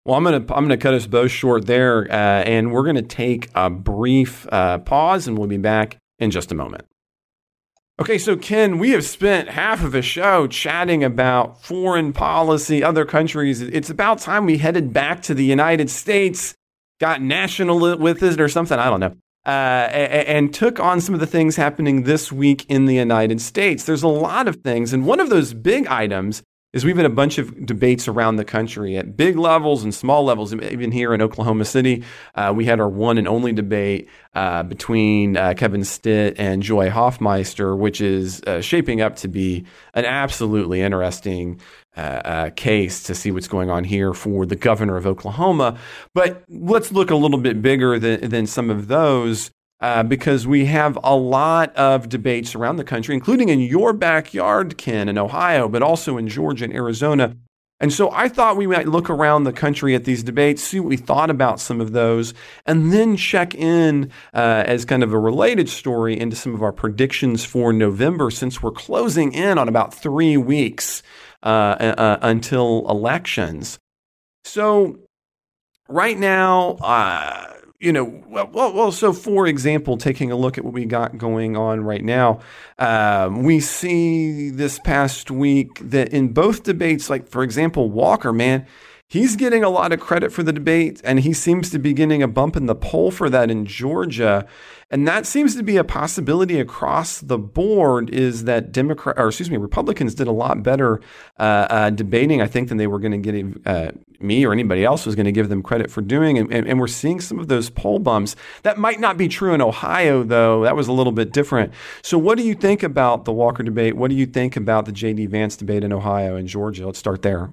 Well, I'm gonna I'm gonna cut us both short there, uh, and we're gonna take a brief uh, pause, and we'll be back in just a moment. Okay, so Ken, we have spent half of the show chatting about foreign policy, other countries. It's about time we headed back to the United States got national with it or something. I don't know. Uh, and, and took on some of the things happening this week in the United States. There's a lot of things, and one of those big items is we've had a bunch of debates around the country at big levels and small levels. Even here in Oklahoma City, uh, we had our one and only debate uh, between uh, Kevin Stitt and Joy Hoffmeister, which is uh, shaping up to be an absolutely interesting uh, uh, case to see what's going on here for the governor of Oklahoma. But let's look a little bit bigger than, than some of those. Uh, because we have a lot of debates around the country, including in your backyard, Ken, in Ohio, but also in Georgia and Arizona. And so I thought we might look around the country at these debates, see what we thought about some of those, and then check in uh, as kind of a related story into some of our predictions for November, since we're closing in on about three weeks until elections. So, right now, uh, you know, well, well, so for example, taking a look at what we got going on right now, um, we see this past week that in both debates, like for example, Walker, man, he's getting a lot of credit for the debate, and he seems to be getting a bump in the poll for that in Georgia. And that seems to be a possibility across the board is that Democrat or excuse me, Republicans did a lot better uh, uh, debating, I think, than they were going to get uh, me or anybody else was going to give them credit for doing. And, and, and, we're seeing some of those poll bumps. That might not be true in Ohio, though. That was a little bit different. So, what do you think about the Walker debate? What do you think about the J.D. Vance debate in Ohio and Georgia? Let's start there.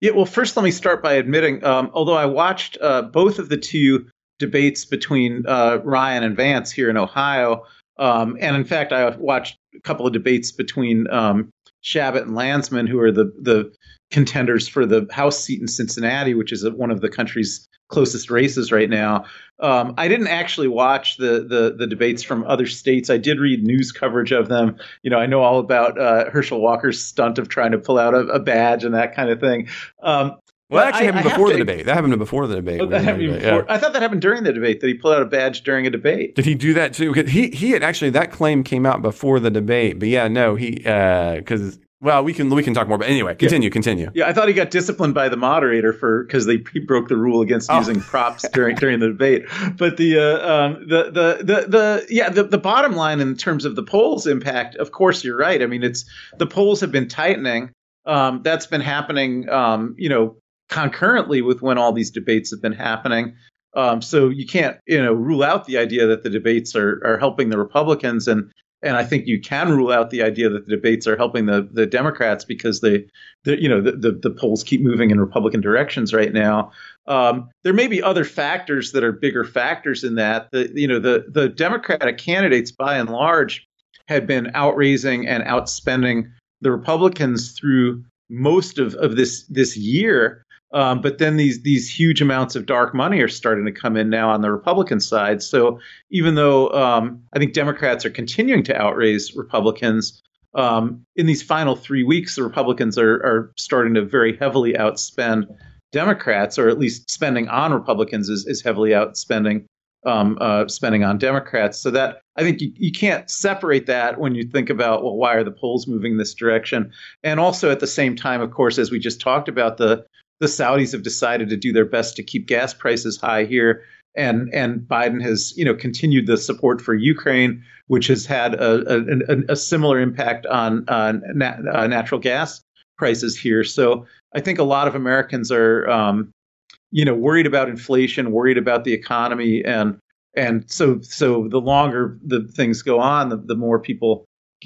Yeah, well, first let me start by admitting, um, although I watched uh, both of the two debates between uh, Ryan and Vance here in Ohio. Um, and in fact, I watched a couple of debates between um, Chabot and Landsman, who are the the contenders for the House seat in Cincinnati, which is one of the country's closest races right now. Um, I didn't actually watch the, the, the debates from other states. I did read news coverage of them. You know, I know all about uh, Herschel Walker's stunt of trying to pull out a, a badge and that kind of thing. Um, well, that actually I, happened I before the to, debate. That happened before the debate. Oh, that happened before. Yeah. I thought that happened during the debate that he pulled out a badge during a debate. Did he do that too? He he had actually that claim came out before the debate. But yeah, no, he because uh, well, we can we can talk more, but anyway, continue, yeah. continue. Yeah, I thought he got disciplined by the moderator for because they he broke the rule against oh. using props during during the debate. But the uh, um, the, the the the yeah the, the bottom line in terms of the polls impact, of course, you're right. I mean, it's the polls have been tightening. Um, that's been happening, um, you know, concurrently with when all these debates have been happening. Um, so you can't, you know, rule out the idea that the debates are are helping the Republicans and and I think you can rule out the idea that the debates are helping the, the Democrats because they, the, you know, the, the, the, polls keep moving in Republican directions right now. Um, there may be other factors that are bigger factors in that. The, you know, the the Democratic candidates, by and large, had been outraising and outspending the Republicans through most of, of this this year. Um, but then these these huge amounts of dark money are starting to come in now on the Republican side. So even though um, I think Democrats are continuing to outraise Republicans, um, in these final three weeks, the Republicans are are starting to very heavily outspend Democrats, or at least spending on Republicans is, is heavily outspending um, uh, spending on Democrats. So that I think you, you can't separate that when you think about well, why are the polls moving this direction? And also at the same time, of course, as we just talked about, the the Saudis have decided to do their best to keep gas prices high here. And and Biden has you know continued the support for Ukraine, which has had a, a, a similar impact on uh, nat- uh, natural gas prices here. So I think a lot of Americans are um, you know worried about inflation, worried about the economy, and and so so the longer the things go on, the, the more people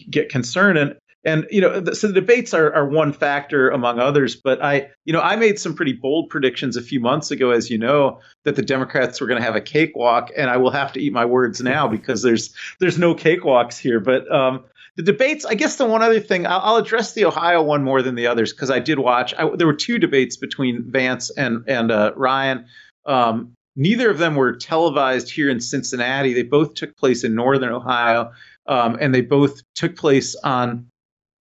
get concerned. And and you know, so the debates are, are one factor among others. But I, you know, I made some pretty bold predictions a few months ago, as you know, that the Democrats were going to have a cakewalk, and I will have to eat my words now because there's there's no cakewalks here. But um, the debates, I guess, the one other thing I'll, I'll address the Ohio one more than the others because I did watch. I, there were two debates between Vance and and uh, Ryan. Um, neither of them were televised here in Cincinnati. They both took place in Northern Ohio, um, and they both took place on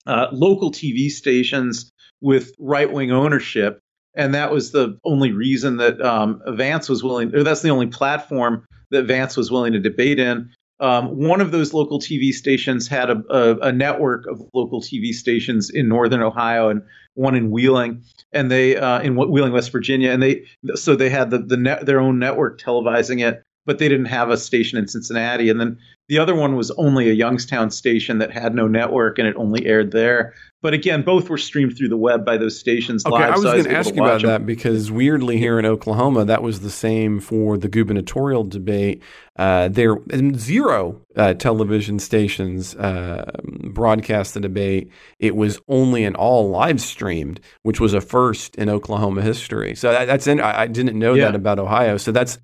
uh, local TV stations with right wing ownership. And that was the only reason that um, Vance was willing, or that's the only platform that Vance was willing to debate in. Um, one of those local TV stations had a, a, a, network of local TV stations in northern Ohio and one in Wheeling, and they uh, in Wheeling, West Virginia, and they so they had the, the net, their own network televising it, but they didn't have a station in Cincinnati. And then the other one was only a Youngstown station that had no network and it only aired there. But again, both were streamed through the web by those stations okay, live. I was so going to ask you about them. that because weirdly here in Oklahoma, that was the same for the gubernatorial debate. Uh, there zero uh, television stations uh, broadcast the debate. It was only an all live streamed, which was a first in Oklahoma history. So that, that's in, I, I didn't know yeah. that about Ohio. So that's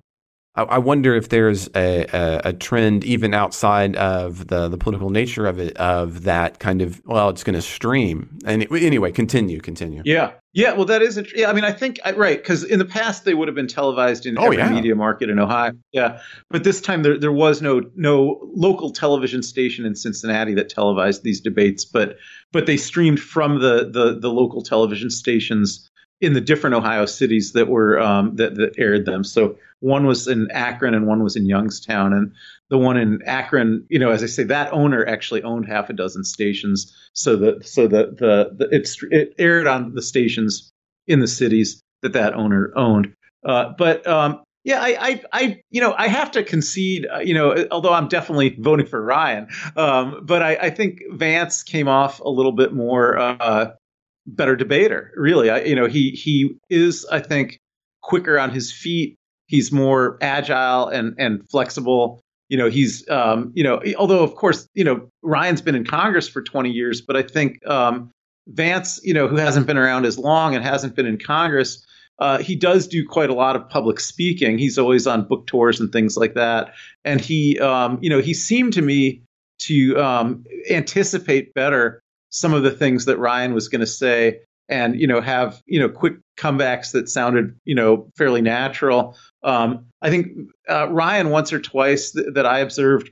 I, wonder if there's a, a, a, trend even outside of the, the political nature of it of that kind of well, it's going to stream. And anyway, continue, continue. Yeah, yeah. Well, that is. A, yeah, I mean, I think right because in the past they would have been televised in oh, every yeah. media market in Ohio. Yeah, but this time there there was no no local television station in Cincinnati that televised these debates, but but they streamed from the the, the local television stations in the different Ohio cities that were um, that, that aired them. So one was in Akron and one was in Youngstown. And the one in Akron, you know, as I say, that owner actually owned half a dozen stations. So the so the the, the it's it aired on the stations in the cities that that owner owned. Uh, but um, yeah, I, I, I, you know, I have to concede, uh, you know, although I'm definitely voting for Ryan, um, but I, I, think Vance came off a little bit more uh, better debater. Really, I, you know, he he is, I think, quicker on his feet. He's more agile and and flexible. You know, he's um, you know, although of course, you know, Ryan's been in Congress for 20 years, but I think um, Vance, you know, who hasn't been around as long and hasn't been in Congress, uh, he does do quite a lot of public speaking. He's always on book tours and things like that. And he, um, you know, he seemed to me to um, anticipate better some of the things that Ryan was going to say and you know have you know quick comebacks that sounded you know fairly natural. Um, I think uh, Ryan once or twice th- that I observed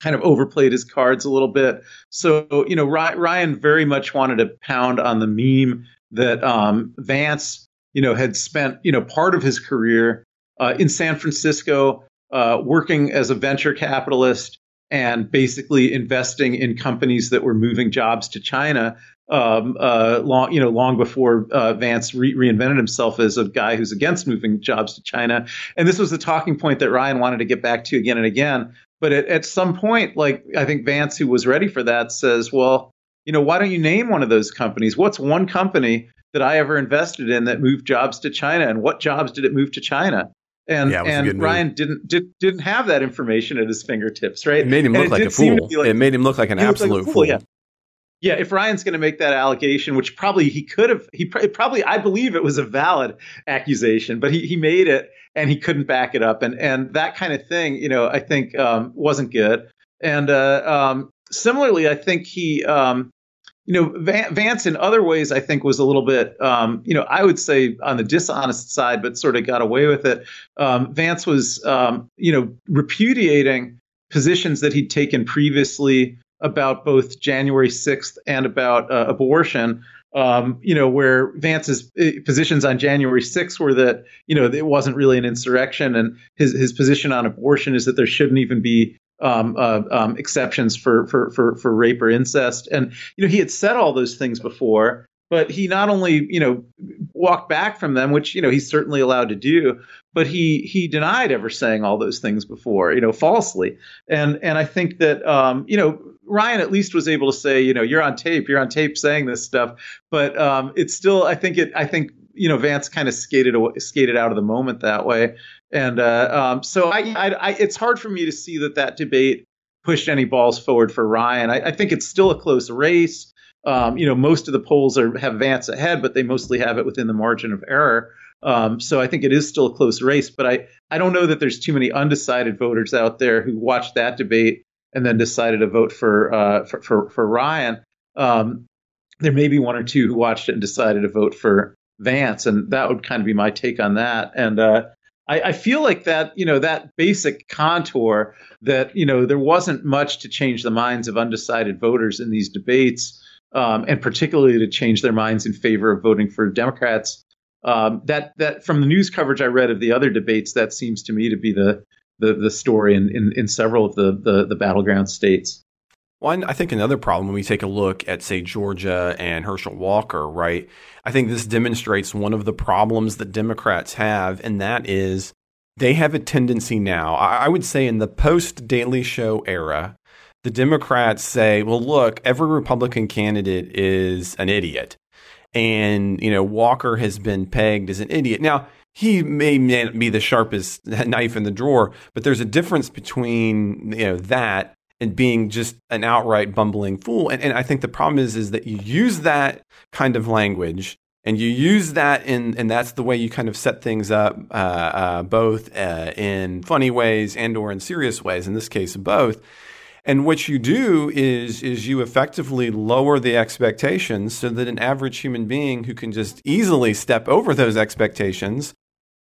kind of overplayed his cards a little bit. So you know Ryan very much wanted to pound on the meme that um, Vance you know had spent you know part of his career uh, in San Francisco uh, working as a venture capitalist and basically investing in companies that were moving jobs to China um, uh, long, you know, long before uh, Vance re- reinvented himself as a guy who's against moving jobs to China. And this was the talking point that Ryan wanted to get back to again and again. But at, at some point, like I think Vance, who was ready for that, says, "Well, you know, why don't you name one of those companies? What's one company that I ever invested in that moved jobs to China, and what jobs did it move to China?" And yeah, and Ryan didn't did, didn't have that information at his fingertips, right? It made him look like a fool. Like, it made him look like an absolute like fool, fool. Yeah. Yeah, if Ryan's going to make that allegation, which probably he could have, he probably I believe it was a valid accusation, but he he made it and he couldn't back it up, and and that kind of thing, you know, I think um, wasn't good. And uh, um, similarly, I think he, um, you know, Vance in other ways, I think was a little bit, um, you know, I would say on the dishonest side, but sort of got away with it. Um, Vance was, um, you know, repudiating positions that he'd taken previously about both January 6th and about uh, abortion. Um, you know, where Vance's uh, positions on January 6th were that, you know, it wasn't really an insurrection. And his, his position on abortion is that there shouldn't even be um, uh, um, exceptions for, for, for, for rape or incest. And, you know, he had said all those things before, but he not only, you know, walked back from them, which, you know, he's certainly allowed to do, but he he denied ever saying all those things before, you know, falsely. And and I think that um, you know, Ryan at least was able to say, you know, you're on tape, you're on tape saying this stuff, but um, it's still, I think it, I think you know, Vance kind of skated away, skated out of the moment that way, and uh, um, so I, I, I, it's hard for me to see that that debate pushed any balls forward for Ryan. I, I think it's still a close race. Um, you know, most of the polls are have Vance ahead, but they mostly have it within the margin of error. Um, so I think it is still a close race, but I, I don't know that there's too many undecided voters out there who watched that debate and then decided to vote for uh, for, for, for Ryan. Um, there may be one or two who watched it and decided to vote for Vance, and that would kind of be my take on that. And uh, I, I, feel like that you know that basic contour that you know there wasn't much to change the minds of undecided voters in these debates, um, and particularly to change their minds in favor of voting for Democrats. Um, that that from the news coverage I read of the other debates, that seems to me to be the the, the story in, in, in several of the, the, the battleground states. One, I think another problem when we take a look at, say, Georgia and Herschel Walker, right? I think this demonstrates one of the problems that Democrats have, and that is they have a tendency now, I would say in the post Daily Show era, the Democrats say, well, look, every Republican candidate is an idiot. And, you know, Walker has been pegged as an idiot. Now, he may be the sharpest knife in the drawer, but there's a difference between you know that and being just an outright bumbling fool. And, and I think the problem is is that you use that kind of language and you use that in and that's the way you kind of set things up uh, uh, both uh, in funny ways and or in serious ways in this case both and what you do is is you effectively lower the expectations so that an average human being who can just easily step over those expectations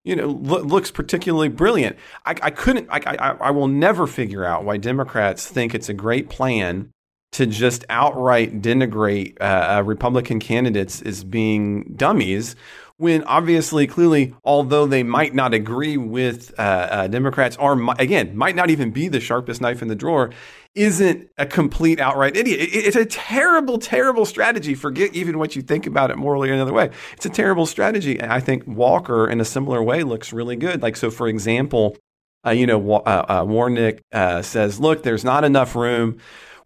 you know, lo- looks particularly brilliant. I, I couldn't, I, I, I will never figure out why Democrats think it's a great plan to just outright denigrate uh, uh, Republican candidates as being dummies when obviously, clearly, although they might not agree with uh, uh, Democrats, or again, might not even be the sharpest knife in the drawer, isn't a complete outright idiot. It, it's a terrible, terrible strategy. Forget even what you think about it morally or another way. It's a terrible strategy. And I think Walker, in a similar way, looks really good. Like, so for example, uh, you know, uh, uh, Warnock uh, says, look, there's not enough room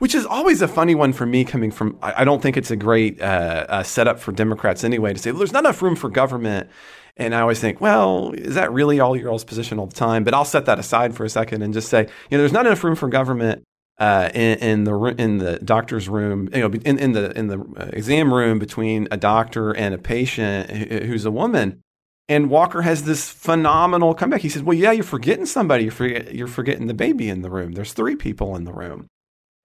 which is always a funny one for me coming from I, don't think it's a great uh, uh, setup for Democrats anyway to say well, there's not enough room for government. And I always think, well, is that really all your all's position all the time? But I'll set that aside for a second and just say, you know, there's not enough room for government uh, in, in, the in the doctor's room, you know, in, in the in the uh, exam room between a doctor and a patient who's a woman. And Walker has this phenomenal comeback. He says, "Well, yeah, you're forgetting somebody. You're, forget, you're forgetting the baby in the room. There's three people in the room."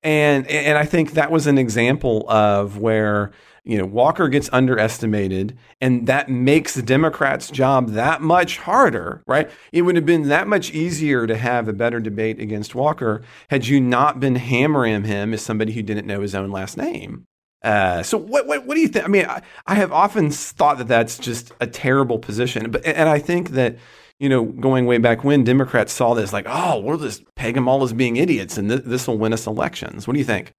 And and I think that was an example of where you know Walker gets underestimated, and that makes the Democrats' job that much harder, right? It would have been that much easier to have a better debate against Walker had you not been hammering him as somebody who didn't know his own last name. Uh, so what, what what do you think? I mean, I, I have often thought that that's just a terrible position, but and I think that you know, going way back when Democrats saw this, like, oh, we'll just peg them all as being idiots, and th- this will win us elections. What do you think?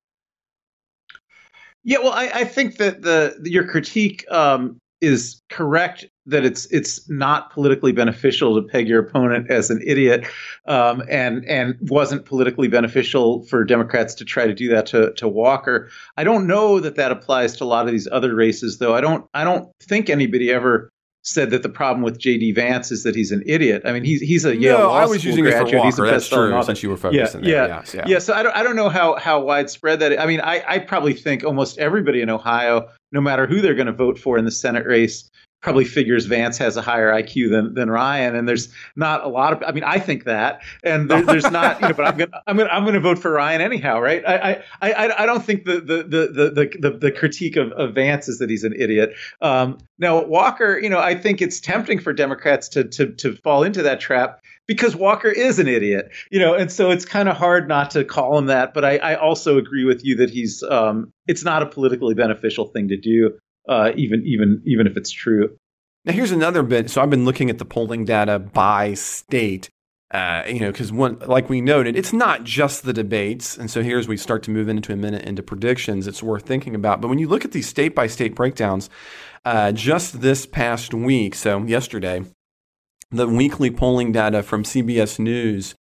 Yeah, well, I, I think that the your critique um, is correct that it's it's not politically beneficial to peg your opponent as an idiot, um, and and wasn't politically beneficial for Democrats to try to do that to to Walker. I don't know that that applies to a lot of these other races, though. I don't I don't think anybody ever said that the problem with J.D. Vance is that he's an idiot. I mean, he's he's a Yale no, Law I was School using graduate. it for He's a That's true. author. Since you were Yeah, focusing there, yeah, yes, yeah. yeah. So I don't I don't know how how widespread that. Is. I mean, I I probably think almost everybody in Ohio, no matter who they're going to vote for in the Senate race, probably figures Vance has a higher IQ than than Ryan, and there's not a lot of. I mean, I think that, and there, there's not. You know, but I'm gonna I'm gonna I'm gonna vote for Ryan anyhow, right? I I I, I don't think the the the the the, the critique of, of Vance is that he's an idiot. Um, now Walker, you know, I think it's tempting for Democrats to to to fall into that trap because Walker is an idiot, you know, and so it's kind of hard not to call him that. But I, I also agree with you that he's um, it's not a politically beneficial thing to do uh, even even even if it's true. Now here's another bit. So I've been looking at the polling data by state. Uh, you know, because one, like we noted, it's not just the debates. And so here, as we start to move into a minute into predictions, it's worth thinking about. But when you look at these state by state breakdowns, uh, just this past week, so yesterday, the weekly polling data from CBS News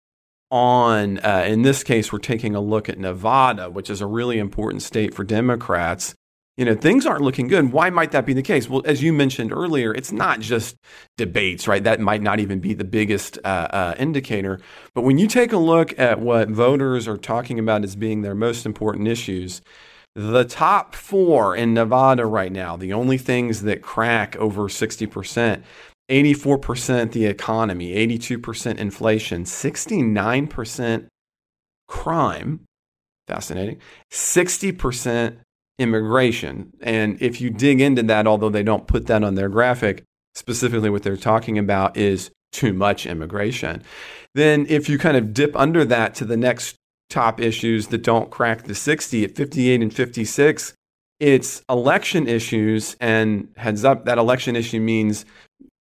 on, uh, in this case, we're taking a look at Nevada, which is a really important state for Democrats you know, things aren't looking good. Why might that be the case? Well, as you mentioned earlier, it's not just debates, right? That might not even be the biggest uh, uh, indicator. But when you take a look at what voters are talking about as being their most important issues, the top four in Nevada right now, the only things that crack over 60%, 84% the economy, 82% inflation, 69% crime, fascinating, 60% immigration. And if you dig into that, although they don't put that on their graphic, specifically what they're talking about is too much immigration. Then if you kind of dip under that to the next top issues that don't crack the 60 at 58 and 56, it's election issues. And heads up, that election issue means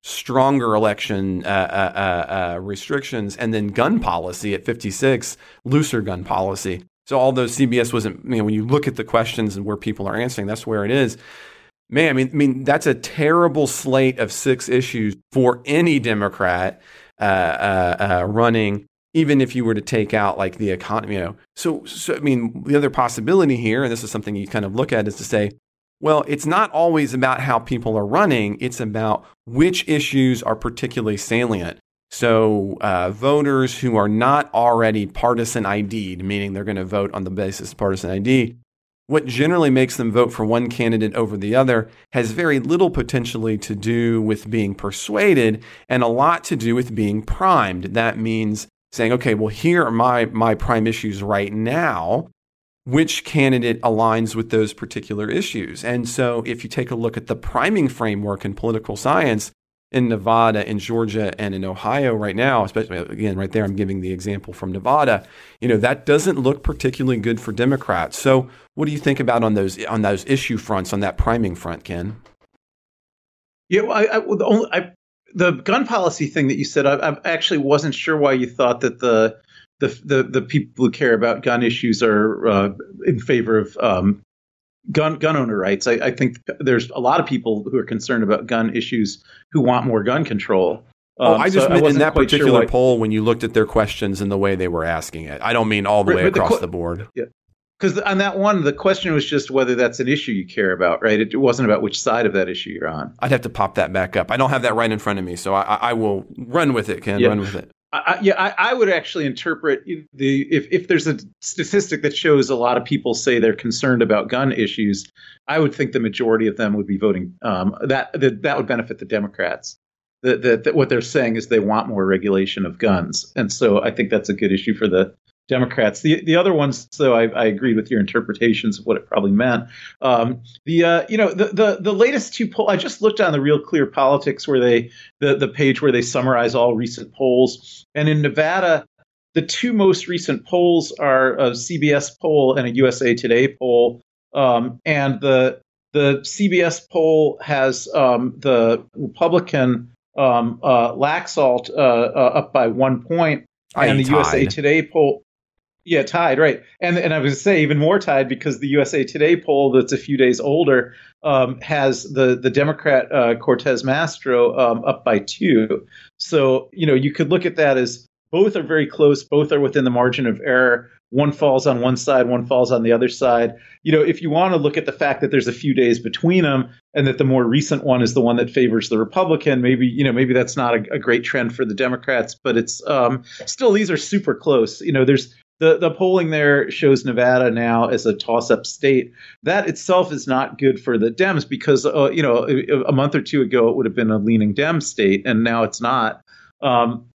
stronger election uh, uh, uh, uh restrictions, and then gun policy at 56, looser gun policy. So although CBS wasn't, you know, when you look at the questions and where people are answering, that's where it is. Man, I mean, I mean that's a terrible slate of six issues for any Democrat uh, uh, uh, running. Even if you were to take out like the economy, you know. So, so I mean, the other possibility here, and this is something you kind of look at, is to say, well, it's not always about how people are running. It's about which issues are particularly salient. So, uh, voters who are not already partisan ID'd, meaning they're going to vote on the basis of partisan ID, what generally makes them vote for one candidate over the other has very little potentially to do with being persuaded and a lot to do with being primed. That means saying, okay, well, here are my, my prime issues right now. Which candidate aligns with those particular issues? And so, if you take a look at the priming framework in political science, in Nevada, in Georgia, and in Ohio right now, especially again, right there, I'm giving the example from Nevada. You know that doesn't look particularly good for Democrats. So, what do you think about on those on those issue fronts, on that priming front, Ken? Yeah, well, I, I, the, only, I, the gun policy thing that you said, I, I actually wasn't sure why you thought that the the the, the people who care about gun issues are uh, in favor of um, gun gun owner rights. I, I, think there's a lot of people who are concerned about gun issues who want more gun control. Oh, um, oh, I just so meant I in that particular sure poll when you looked at their questions and the way they were asking it. I don't mean all the right, way across the, the, board. Yeah. Because on that one, the question was just whether that's an issue you care about, right? It, wasn't about which side of that issue you're on. I'd have to pop that back up. I don't have that right in front of me, so I, I will run with it, Ken. Yeah. Run with it. I, yeah, I, I, would actually interpret the if if there's a statistic that shows a lot of people say they're concerned about gun issues, I would think the majority of them would be voting um, that, that that would benefit the Democrats. That, that, that what they're saying is they want more regulation of guns, and so I think that's a good issue for the Democrats. The the other ones, so I, I agreed with your interpretations of what it probably meant. Um, the uh, you know the, the the latest two poll. I just looked on the Real Clear Politics where they the the page where they summarize all recent polls, and in Nevada, the two most recent polls are a CBS poll and a USA Today poll. Um, and the the CBS poll has um, the Republican um, uh, Laxalt uh, uh, up by one point, and the tied. USA Today poll, yeah, tied, right. And and I was say even more tied because the USA Today poll that's a few days older um, has the the Democrat uh, Cortez Masto um, up by two. So you know you could look at that as both are very close, both are within the margin of error. One falls on one side, one falls on the other side. You know, if you want to look at the fact that there's a few days between them and that the more recent one is the one that favors the Republican, maybe, you know, maybe that's not a, a great trend for the Democrats, but it's um, still, these are super close. You know, there's the, the polling there shows Nevada now as a toss up state. That itself is not good for the Dems because, uh, you know, a, a month or two ago it would have been a leaning Dem state, and now it's not. Um,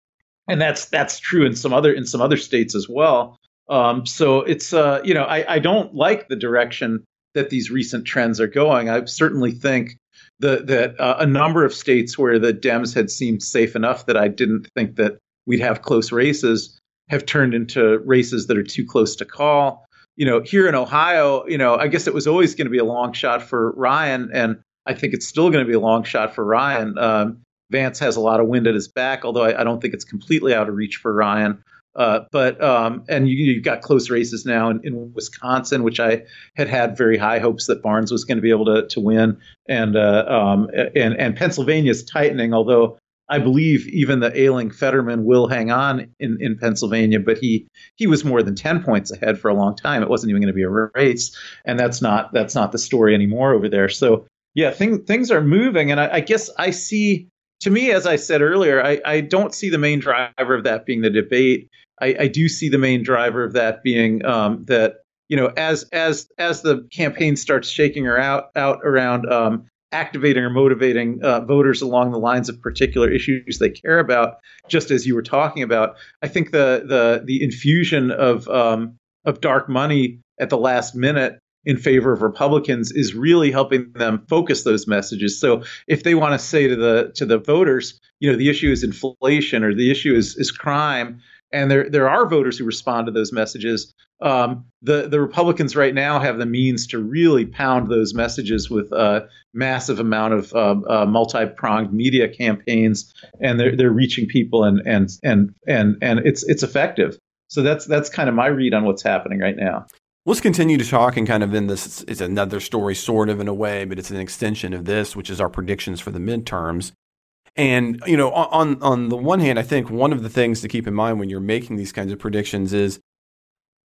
and that's that's true in some other in some other states as well. Um, so it's uh, you know I, I don't like the direction that these recent trends are going. I certainly think the, that uh, a number of states where the Dems had seemed safe enough that I didn't think that we'd have close races have turned into races that are too close to call. You know, here in Ohio, you know, I guess it was always going to be a long shot for Ryan, and I think it's still going to be a long shot for Ryan. Um, Vance has a lot of wind at his back, although I, I don't think it's completely out of reach for Ryan. Uh, but um, and you, have got close races now in, in, Wisconsin, which I had had very high hopes that Barnes was going to be able to to win, and uh, um, and and Pennsylvania is tightening, although I believe even the ailing Fetterman will hang on in, in Pennsylvania, but he he was more than ten points ahead for a long time. It wasn't even going to be a race, and that's not that's not the story anymore over there. So yeah, things things are moving, and I, I guess I see to me, as I said earlier, I, I don't see the main driver of that being the debate. I, I do see the main driver of that being um, that you know as as as the campaign starts shaking her out out around um, activating or motivating uh, voters along the lines of particular issues they care about, just as you were talking about. I think the the the infusion of um, of dark money at the last minute in favor of Republicans is really helping them focus those messages. So if they want to say to the to the voters, you know, the issue is inflation or the issue is is crime, and there there are voters who respond to those messages. Um, the the Republicans right now have the means to really pound those messages with a massive amount of uh, uh, multi pronged media campaigns, and they're they're reaching people and and and and and it's it's effective. So that's that's kind of my read on what's happening right now. Let's continue to talk and kind of in this, it's another story, sort of in a way, but it's an extension of this, which is our predictions for the midterms. And, you know, on, on the one hand, I think one of the things to keep in mind when you're making these kinds of predictions is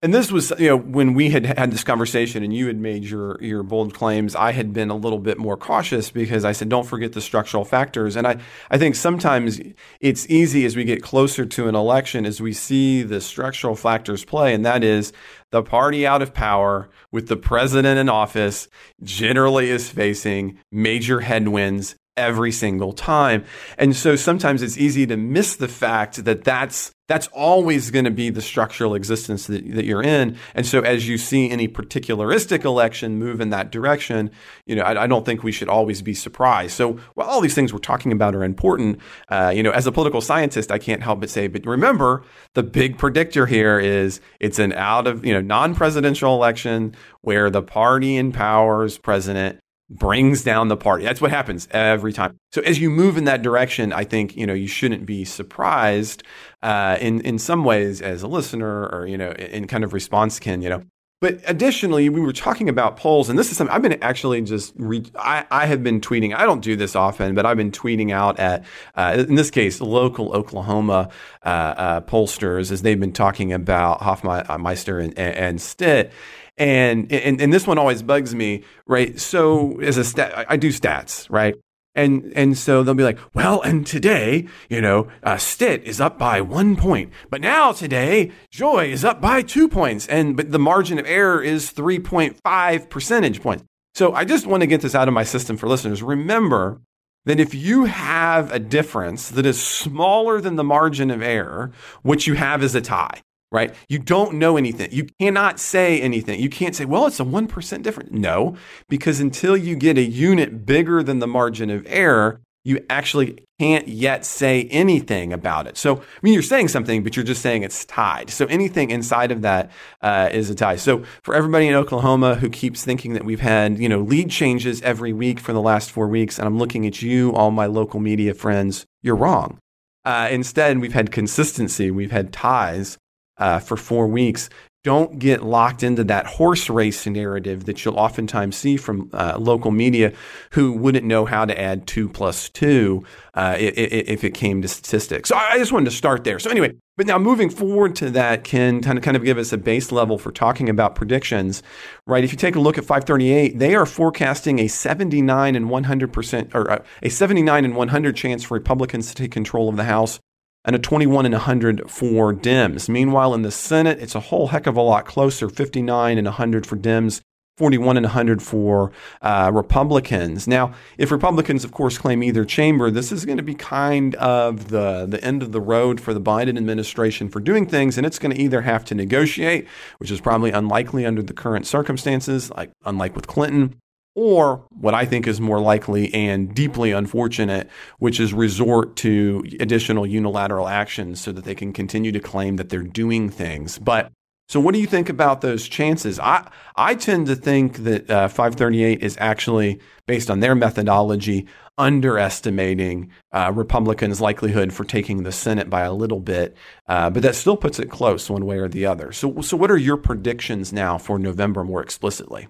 and this was you know when we had had this conversation and you had made your your bold claims i had been a little bit more cautious because i said don't forget the structural factors. And i i think sometimes it's easy as we get closer to an election as we see the structural factors play and that is the party out of power with the president in office generally is facing major headwinds every single time. And so sometimes it's easy to miss the fact that that's that's always going to be the structural existence that, that you're in. And so as you see any particularistic election move in that direction, you know, I, I don't think we should always be surprised. So while all these things we're talking about are important, uh, you know, as a political scientist, I can't help but say, but remember, the big predictor here is it's an out of, you know, non-presidential election where the party in power is president brings down the party. That's what happens every time. So as you move in that direction, I think you know you shouldn't be surprised uh, in in some ways as a listener or you know in kind of response can you know. But additionally, we were talking about polls, and this is something I've been actually just re- I, I have been tweeting. I don't do this often, but I've been tweeting out at uh, in this case local Oklahoma uh, uh pollsters as they've been talking about Hofmeister and, and, and Stitt and, and, and this one always bugs me, right? So as a stat, I do stats, right? And and so they'll be like, well, and today, you know, uh, Stitt is up by one point, but now today, Joy is up by two points, and but the margin of error is three point five percentage points. So I just want to get this out of my system for listeners. Remember that if you have a difference that is smaller than the margin of error, what you have is a tie. Right? You don't know anything. You cannot say anything. You can't say, well, it's a 1% difference. No, because until you get a unit bigger than the margin of error, you actually can't yet say anything about it. So, I mean, you're saying something, but you're just saying it's tied. So, anything inside of that uh, is a tie. So, for everybody in Oklahoma who keeps thinking that we've had, you know, lead changes every week for the last four weeks, and I'm looking at you, all my local media friends, you're wrong. Uh, instead, we've had consistency, we've had ties uh, for four weeks don't get locked into that horse race narrative that you'll oftentimes see from uh, local media who wouldn't know how to add two plus two uh, if it came to statistics. So I just wanted to start there. So anyway, but now moving forward to that can kind of kind of give us a base level for talking about predictions, right? If you take a look at 538, they are forecasting a 79 and 100 percent or uh, a 79 and 100 chance for Republicans to take control of the House and a 21 and 100 for Dems. Meanwhile, in the Senate, it's a whole heck of a lot closer 59 and 100 for Dems. 41 and 100 for uh, Republicans. Now, if Republicans, of course, claim either chamber, this is going to be kind of the, the end of the road for the Biden administration for doing things, and it's going to either have to negotiate, which is probably unlikely under the current circumstances, like unlike with Clinton, or what I think is more likely and deeply unfortunate, which is resort to additional unilateral actions so that they can continue to claim that they're doing things. But so, what do you think about those chances? I I tend to think that uh, 538 is actually based on their methodology underestimating uh, Republicans' likelihood for taking the Senate by a little bit, uh, but that still puts it close one way or the other. So, so what are your predictions now for November more explicitly?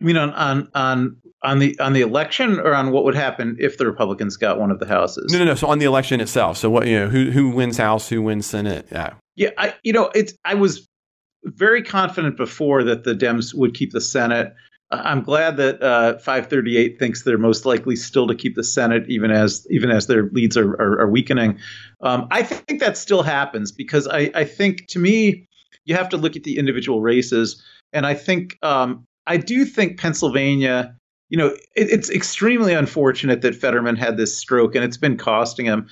You mean on on on on the on the election or on what would happen if the Republicans got one of the houses? No, no, no. So on the election itself. So what you know, who who wins House, who wins Senate? Yeah. Yeah, I you know, it's I was very confident before that the Dems would keep the Senate. I'm glad that uh, 538 thinks they're most likely still to keep the Senate, even as even as their leads are are, are weakening. Um, I think that still happens because I, I think to me you have to look at the individual races, and I think um, I do think Pennsylvania, you know, it, it's extremely unfortunate that Fetterman had this stroke and it's been costing him.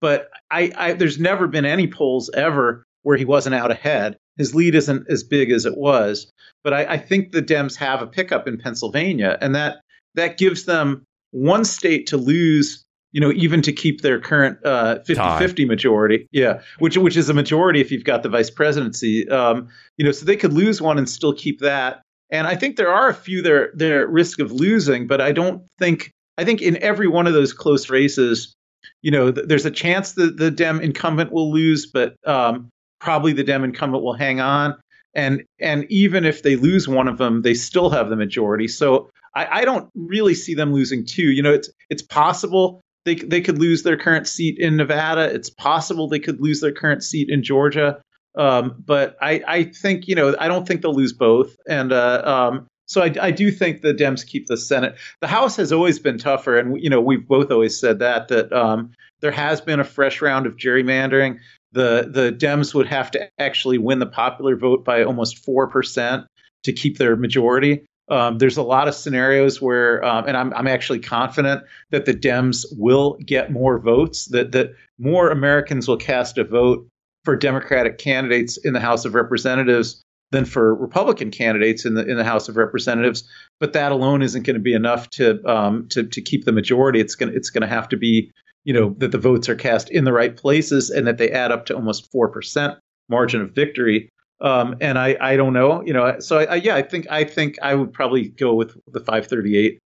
But I, I, there's never been any polls ever where he wasn't out ahead. His lead isn't as big as it was, but I, I think the Dems have a pickup in Pennsylvania, and that that gives them one state to lose you know, even to keep their current uh, 50-50 majority. Yeah, which which is a majority if you've got the vice presidency. Um, you know, so they could lose one and still keep that. And I think there are a few they're they're at risk of losing, but I don't think I think in every one of those close races, you know, th- there's a chance that the Dem incumbent will lose, but um, probably the Dem incumbent will hang on. And and even if they lose one of them, they still have the majority. So I, I don't really see them losing two. You know, it's it's possible they they could lose their current seat in Nevada. It's possible they could lose their current seat in Georgia. Um, but I, I think you know I don't think they'll lose both, and uh, um, so I, I do think the Dems keep the Senate. The House has always been tougher, and you know we've both always said that that um, there has been a fresh round of gerrymandering. The the Dems would have to actually win the popular vote by almost four percent to keep their majority. Um, there's a lot of scenarios where, um, and I'm, I'm actually confident that the Dems will get more votes, that that more Americans will cast a vote for Democratic candidates in the House of Representatives than for Republican candidates in the in the House of Representatives. But that alone isn't going to be enough to um, to to keep the majority. It's going it's going to have to be you know that the votes are cast in the right places and that they add up to almost four percent margin of victory. Um, and I I don't know you know so I, I, yeah I think I think I would probably go with the 538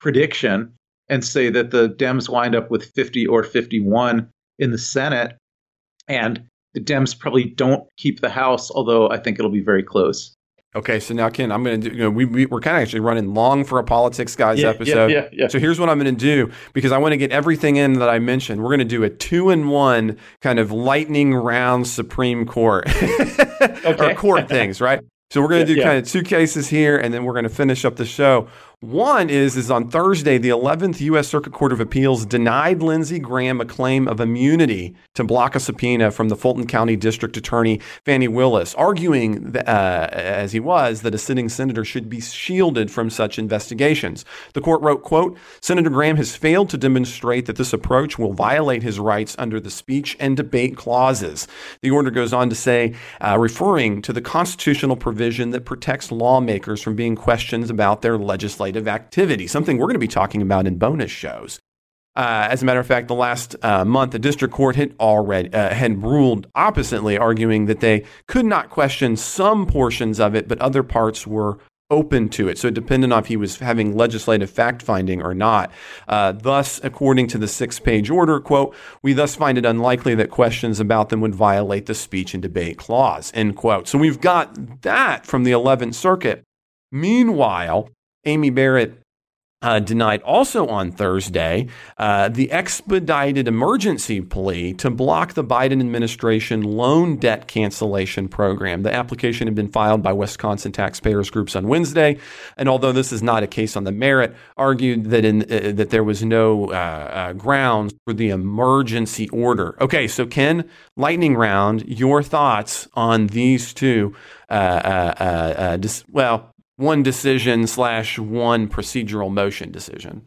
prediction and say that the Dems wind up with 50 or 51 in the Senate and the Dems probably don't keep the House, although I think it'll be very close. Okay, so now Ken, I'm going to do. You know, we, we are kind of actually running long for a politics guys yeah, episode. Yeah, yeah, yeah. So here's what I'm going to do because I want to get everything in that I mentioned. We're going to do a two in one kind of lightning round Supreme Court or court things, right? So we're going to do yeah, kind of two cases here, and then we're going to finish up the show. One is is on Thursday, the 11th U.S. Circuit Court of Appeals denied Lindsey Graham a claim of immunity to block a subpoena from the Fulton County District Attorney Fani Willis, arguing that, uh, as he was that a sitting senator should be shielded from such investigations. The court wrote, "quote Senator Graham has failed to demonstrate that this approach will violate his rights under the speech and debate clauses." The order goes on to say, uh, referring to the constitutional provision that protects lawmakers from being questioned about their legislative legislative activity, something we're going to be talking about in bonus shows. Uh, as a matter of fact, the last uh, month, the district court had already uh, had ruled oppositely, arguing that they could not question some portions of it, but other parts were open to it. So it depended on if he was having legislative fact finding or not. Uh, thus, according to the six page order, quote, we thus find it unlikely that questions about them would violate the speech and debate clause, end quote. So we've got that from the 11th Circuit. Meanwhile, Amy Barrett uh, denied also on Thursday uh, the expedited emergency plea to block the Biden administration loan debt cancellation program. The application had been filed by Wisconsin taxpayers groups on Wednesday, and although this is not a case on the merit, argued that in uh, that there was no uh, uh, grounds for the emergency order. Okay, so Ken, lightning round, your thoughts on these two? Uh, dis- well, one decision slash one procedural motion decision.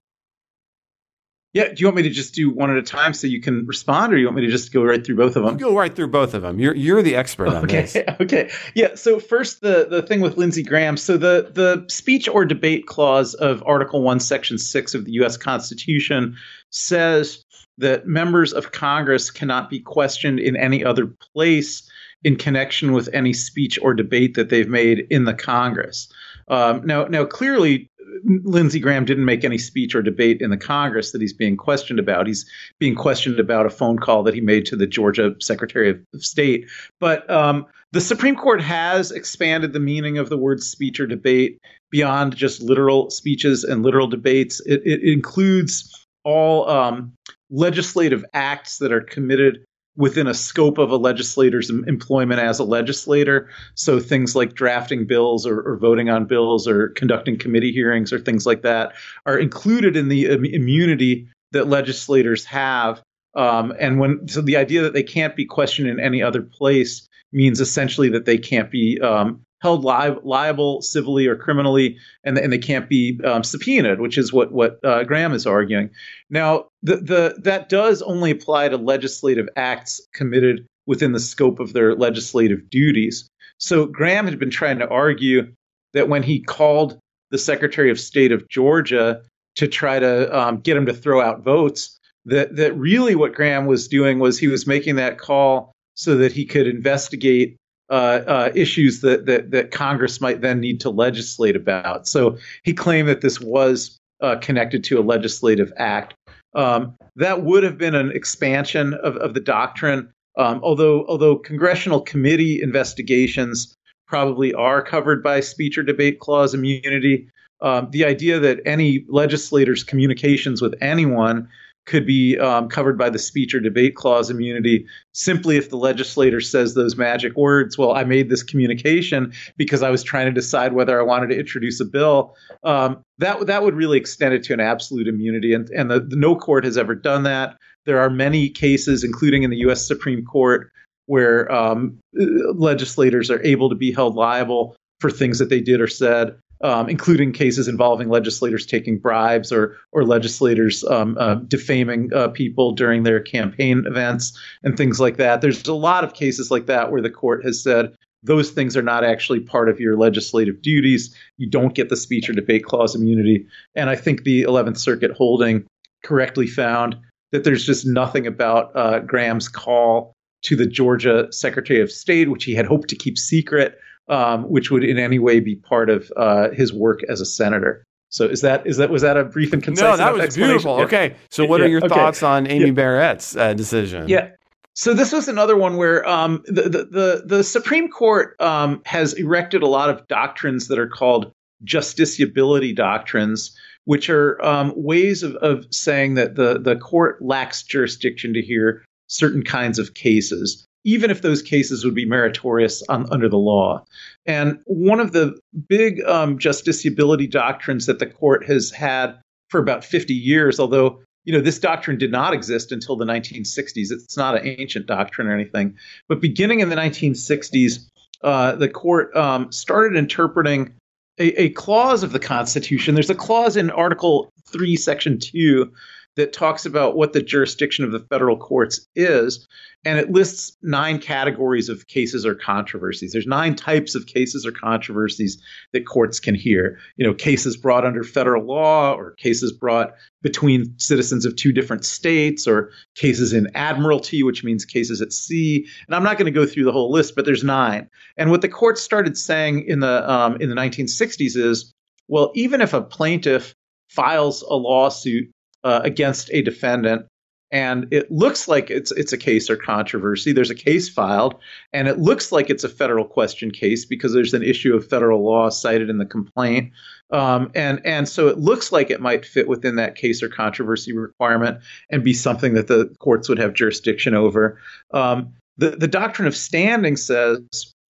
Yeah, do you want me to just do one at a time so you can respond, or do you want me to just go right through both of them? Go right through both of them. You're you're the expert on okay, this. Okay, yeah. So first, the the thing with Lindsey Graham. So the the speech or debate clause of Article One, Section Six of the U.S. Constitution says that members of Congress cannot be questioned in any other place in connection with any speech or debate that they've made in the Congress. Um, now, now clearly, Lindsey Graham didn't make any speech or debate in the Congress that he's being questioned about. He's being questioned about a phone call that he made to the Georgia Secretary of State. But um, the Supreme Court has expanded the meaning of the word speech or debate beyond just literal speeches and literal debates. It, it includes all um, legislative acts that are committed within a scope of a legislator's employment as a legislator. So things like drafting bills or, or, voting on bills or conducting committee hearings or things like that are included in the Im- immunity that legislators have. Um, and when so the idea that they can't be questioned in any other place means essentially that they can't be um, held li- liable civilly or criminally, and, and they can't be um, subpoenaed, which is what what uh, Graham is arguing. Now, the, the that does only apply to legislative acts committed within the scope of their legislative duties. So Graham had been trying to argue that when he called the Secretary of State of Georgia to try to um, get him to throw out votes, that that really what Graham was doing was he was making that call so that he could investigate uh, uh, issues that, that, that Congress might then need to legislate about. So he claimed that this was uh, connected to a legislative act. Um, that would have been an expansion of, of the doctrine, um, although although congressional committee investigations probably are covered by speech or debate clause immunity. Um, the idea that any legislator's communications with anyone could be um, covered by the speech or debate clause immunity simply if the legislator says those magic words. Well, I made this communication because I was trying to decide whether I wanted to introduce a bill. Um, that that would really extend it to an absolute immunity, and and the, the, no court has ever done that. There are many cases, including in the U.S. Supreme Court, where um, legislators are able to be held liable for things that they did or said um, including cases involving legislators taking bribes or or legislators um, uh, defaming uh, people during their campaign events and things like that. There's a lot of cases like that where the court has said those things are not actually part of your legislative duties. You don't get the speech or debate clause immunity. And I think the 11th Circuit holding correctly found that there's just nothing about uh, Graham's call to the Georgia Secretary of State, which he had hoped to keep secret, um, which would in any way be part of uh, his work as a senator. So is that is that was that a brief and concise? No, that was beautiful. Yeah. Okay, so what yeah. are your okay. thoughts on Amy yeah. Barrett's uh, decision? Yeah. So this was another one where um, the, the, the the Supreme Court um, has erected a lot of doctrines that are called justiciability doctrines, which are um, ways of, of saying that the the court lacks jurisdiction to hear certain kinds of cases. Even if those cases would be meritorious on, under the law. And one of the big um, justiciability doctrines that the court has had for about 50 years, although you know this doctrine did not exist until the 1960s. It's not an ancient doctrine or anything, but beginning in the 1960s, uh, the court um, started interpreting a, a clause of the Constitution. There's a clause in Article 3, Section 2 that talks about what the jurisdiction of the federal courts is. And it lists nine categories of cases or controversies. There's nine types of cases or controversies that courts can hear. You know, cases brought under federal law, or cases brought between citizens of two different states, or cases in admiralty, which means cases at sea. And I'm not going to go through the whole list, but there's nine. And what the courts started saying in the um, in the 1960s is, well, even if a plaintiff files a lawsuit uh, against a defendant and it looks like it's it's a case or controversy. There's a case filed, and it looks like it's a federal question case because there's an issue of federal law cited in the complaint, um, and and so it looks like it might fit within that case or controversy requirement and be something that the courts would have jurisdiction over. Um, the the doctrine of standing says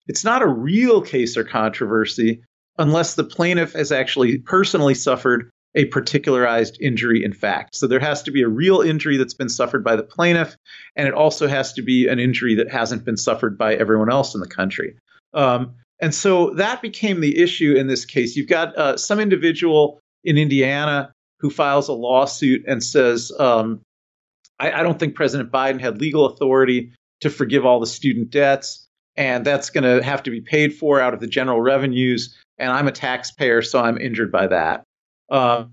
it's not a real case or controversy unless the plaintiff has actually personally suffered a particularized injury in fact. So there has to be a real injury that's been suffered by the plaintiff, and it also has to be an injury that hasn't been suffered by everyone else in the country. Um, and so that became the issue in this case. You've got uh, some individual in Indiana who files a lawsuit and says, um, I, I don't think President Biden had legal authority to forgive all the student debts, and that's going to have to be paid for out of the general revenues. And I'm a taxpayer, so I'm injured by that. Um,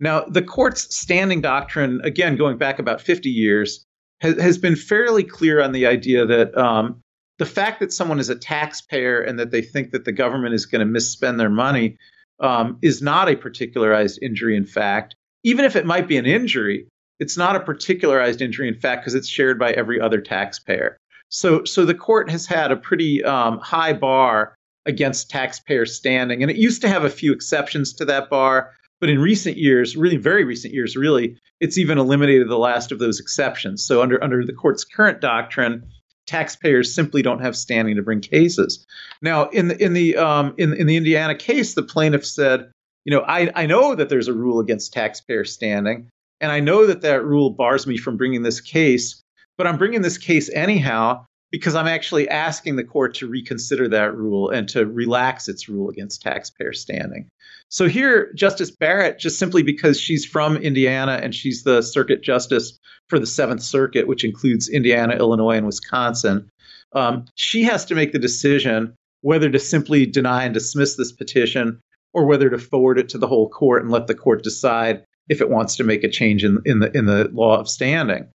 now, the court's standing doctrine, again, going back about 50 years, has, has been fairly clear on the idea that um, the fact that someone is a taxpayer and that they think that the government is going to misspend their money um, is not a particularized injury in fact. Even if it might be an injury, it's not a particularized injury in fact because it's shared by every other taxpayer. So, so the court has had a pretty um, high bar against taxpayer standing, and it used to have a few exceptions to that bar. But in recent years, really very recent years, really, it's even eliminated the last of those exceptions. So under under the court's current doctrine, taxpayers simply don't have standing to bring cases. Now, in the in the um, in in the Indiana case, the plaintiff said, you know, I I know that there's a rule against taxpayer standing, and I know that that rule bars me from bringing this case, but I'm bringing this case anyhow because I'm actually asking the court to reconsider that rule and to relax its rule against taxpayer standing. So here, Justice Barrett, just simply because she's from Indiana and she's the circuit justice for the Seventh Circuit, which includes Indiana, Illinois, and Wisconsin, um, she has to make the decision whether to simply deny and dismiss this petition or whether to forward it to the whole court and let the court decide if it wants to make a change in, in the in the law of standing.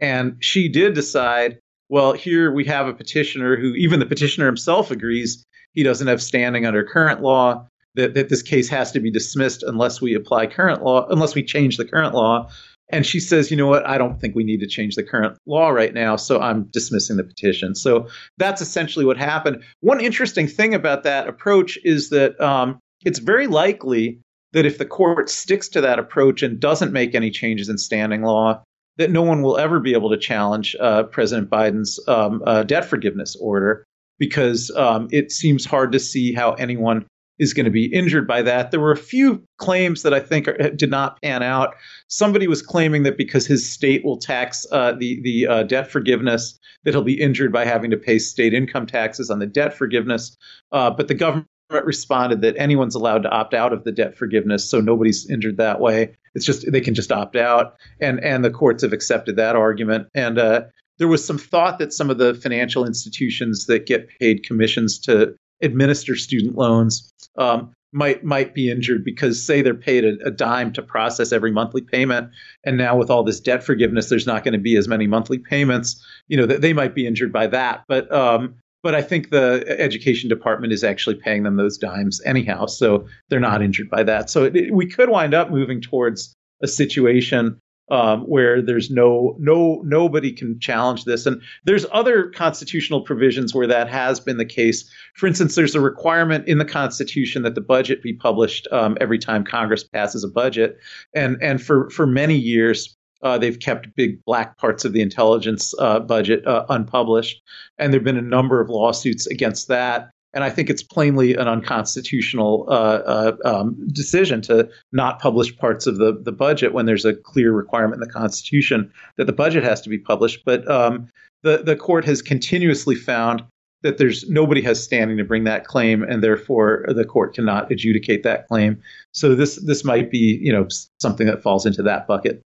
And she did decide well, here we have a petitioner who, even the petitioner himself agrees he doesn't have standing under current law, that, that this case has to be dismissed unless we apply current law, unless we change the current law. And she says, you know what, I don't think we need to change the current law right now, so I'm dismissing the petition. So that's essentially what happened. One interesting thing about that approach is that um, it's very likely that if the court sticks to that approach and doesn't make any changes in standing law, that no one will ever be able to challenge uh, President Biden's um, uh, debt forgiveness order because um, it seems hard to see how anyone is going to be injured by that. There were a few claims that I think are, did not pan out. Somebody was claiming that because his state will tax uh, the the uh, debt forgiveness, that he'll be injured by having to pay state income taxes on the debt forgiveness. Uh, but the government responded that anyone's allowed to opt out of the debt forgiveness, so nobody's injured that way. It's just they can just opt out, and and the courts have accepted that argument. And uh, there was some thought that some of the financial institutions that get paid commissions to administer student loans um, might might be injured because say they're paid a, a, dime to process every monthly payment and now with all this debt forgiveness there's not going to be as many monthly payments you know that they might be injured by that but um, but I think the education department is actually paying them those dimes anyhow, so they're not injured by that. So it, we could wind up moving towards a situation um, where there's no no nobody can challenge this, and there's other constitutional provisions where that has been the case. For instance, there's a requirement in the Constitution that the budget be published um, every time Congress passes a budget, and and for for many years Uh, they've kept big black parts of the intelligence uh, budget uh, unpublished, and there have been a number of lawsuits against that. And I think it's plainly an unconstitutional uh, uh, um, decision to not publish parts of the, the budget when there's a clear requirement in the Constitution that the budget has to be published. But um, the the court has continuously found that there's nobody has standing to bring that claim, and therefore the court cannot adjudicate that claim. So this this might be you know something that falls into that bucket.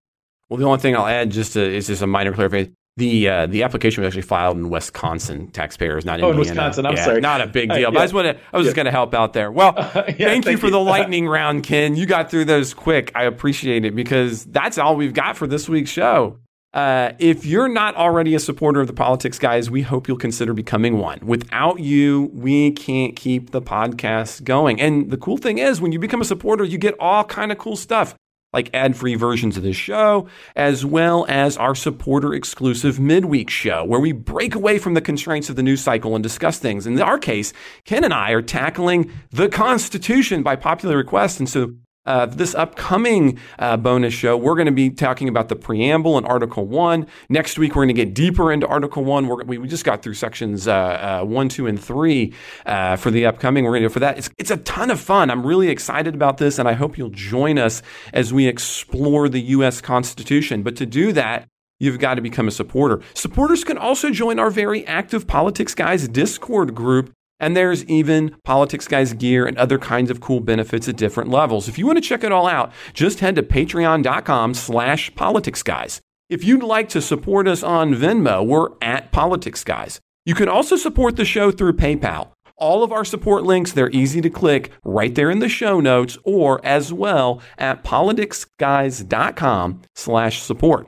Well, the only thing I'll add just to, is just a minor clarification. The uh, the application was actually filed in Wisconsin. Taxpayers, not oh, Indiana. in Wisconsin. I'm yeah, sorry, not a big deal. Uh, but. I just want to. I was Yeah. just going to help out there. Well, yeah, thank, you for you. the lightning round, Ken. You got through those quick. I appreciate it because that's all we've got for this week's show. Uh, if you're not already a supporter of the Politics Guys, we hope you'll consider becoming one. Without you, we can't keep the podcast going. And the cool thing is, when you become a supporter, you get all kind of cool stuff like ad-free versions of this show, as well as our supporter-exclusive midweek show, where we break away from the constraints of the news cycle and discuss things. In our case, Ken and I are tackling the Constitution by popular request, and so uh, this upcoming uh, bonus show, we're going to be talking about the preamble and Article 1. Next week, we're going to get deeper into Article 1. We're, we, just got through sections uh, uh, 1, 2, and 3 uh, for the upcoming. We're going to go for that. It's, it's a ton of fun. I'm really excited about this, and I hope you'll join us as we explore the U.S. Constitution. But to do that, You've got to become a supporter. Supporters can also join our very active Politics Guys Discord group and there's even Politics Guys gear and other kinds of cool benefits at different levels. If you want to check it all out, just head to patreon.com slash politics guys. If you'd like to support us on Venmo, we're at Politics Guys. You can also support the show through PayPal. All of our support links, they're easy to click right there in the show notes or as well at politicsguys.com slash support.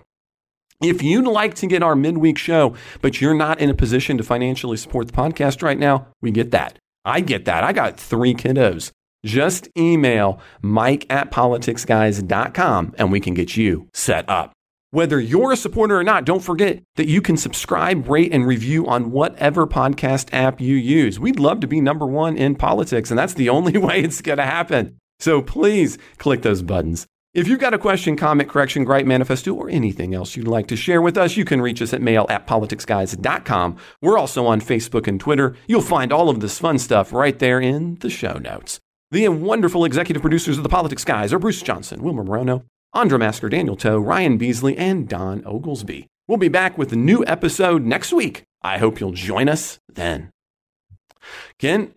If you'd like to get our midweek show, but you're not in a position to financially support the podcast right now, we get that. I get that. I got three kiddos. Just email mike at politicsguys.com and we can get you set up. Whether you're a supporter or not, don't forget that you can subscribe, rate, and review on whatever podcast app you use. We'd love to be number one in politics, and that's the only way it's going to happen. So please click those buttons. If you've got a question, comment, correction, gripe, manifesto, or anything else you'd like to share with us, you can reach us at mail at politicsguys.com. We're also on Facebook and Twitter. You'll find all of this fun stuff right there in the show notes. The wonderful executive producers of the Politics Guys are Bruce Johnson, Wilmer Morono, Andra Masker, Daniel Toe, Ryan Beasley, and Don Oglesby. We'll be back with a new episode next week. I hope you'll join us then. Ken,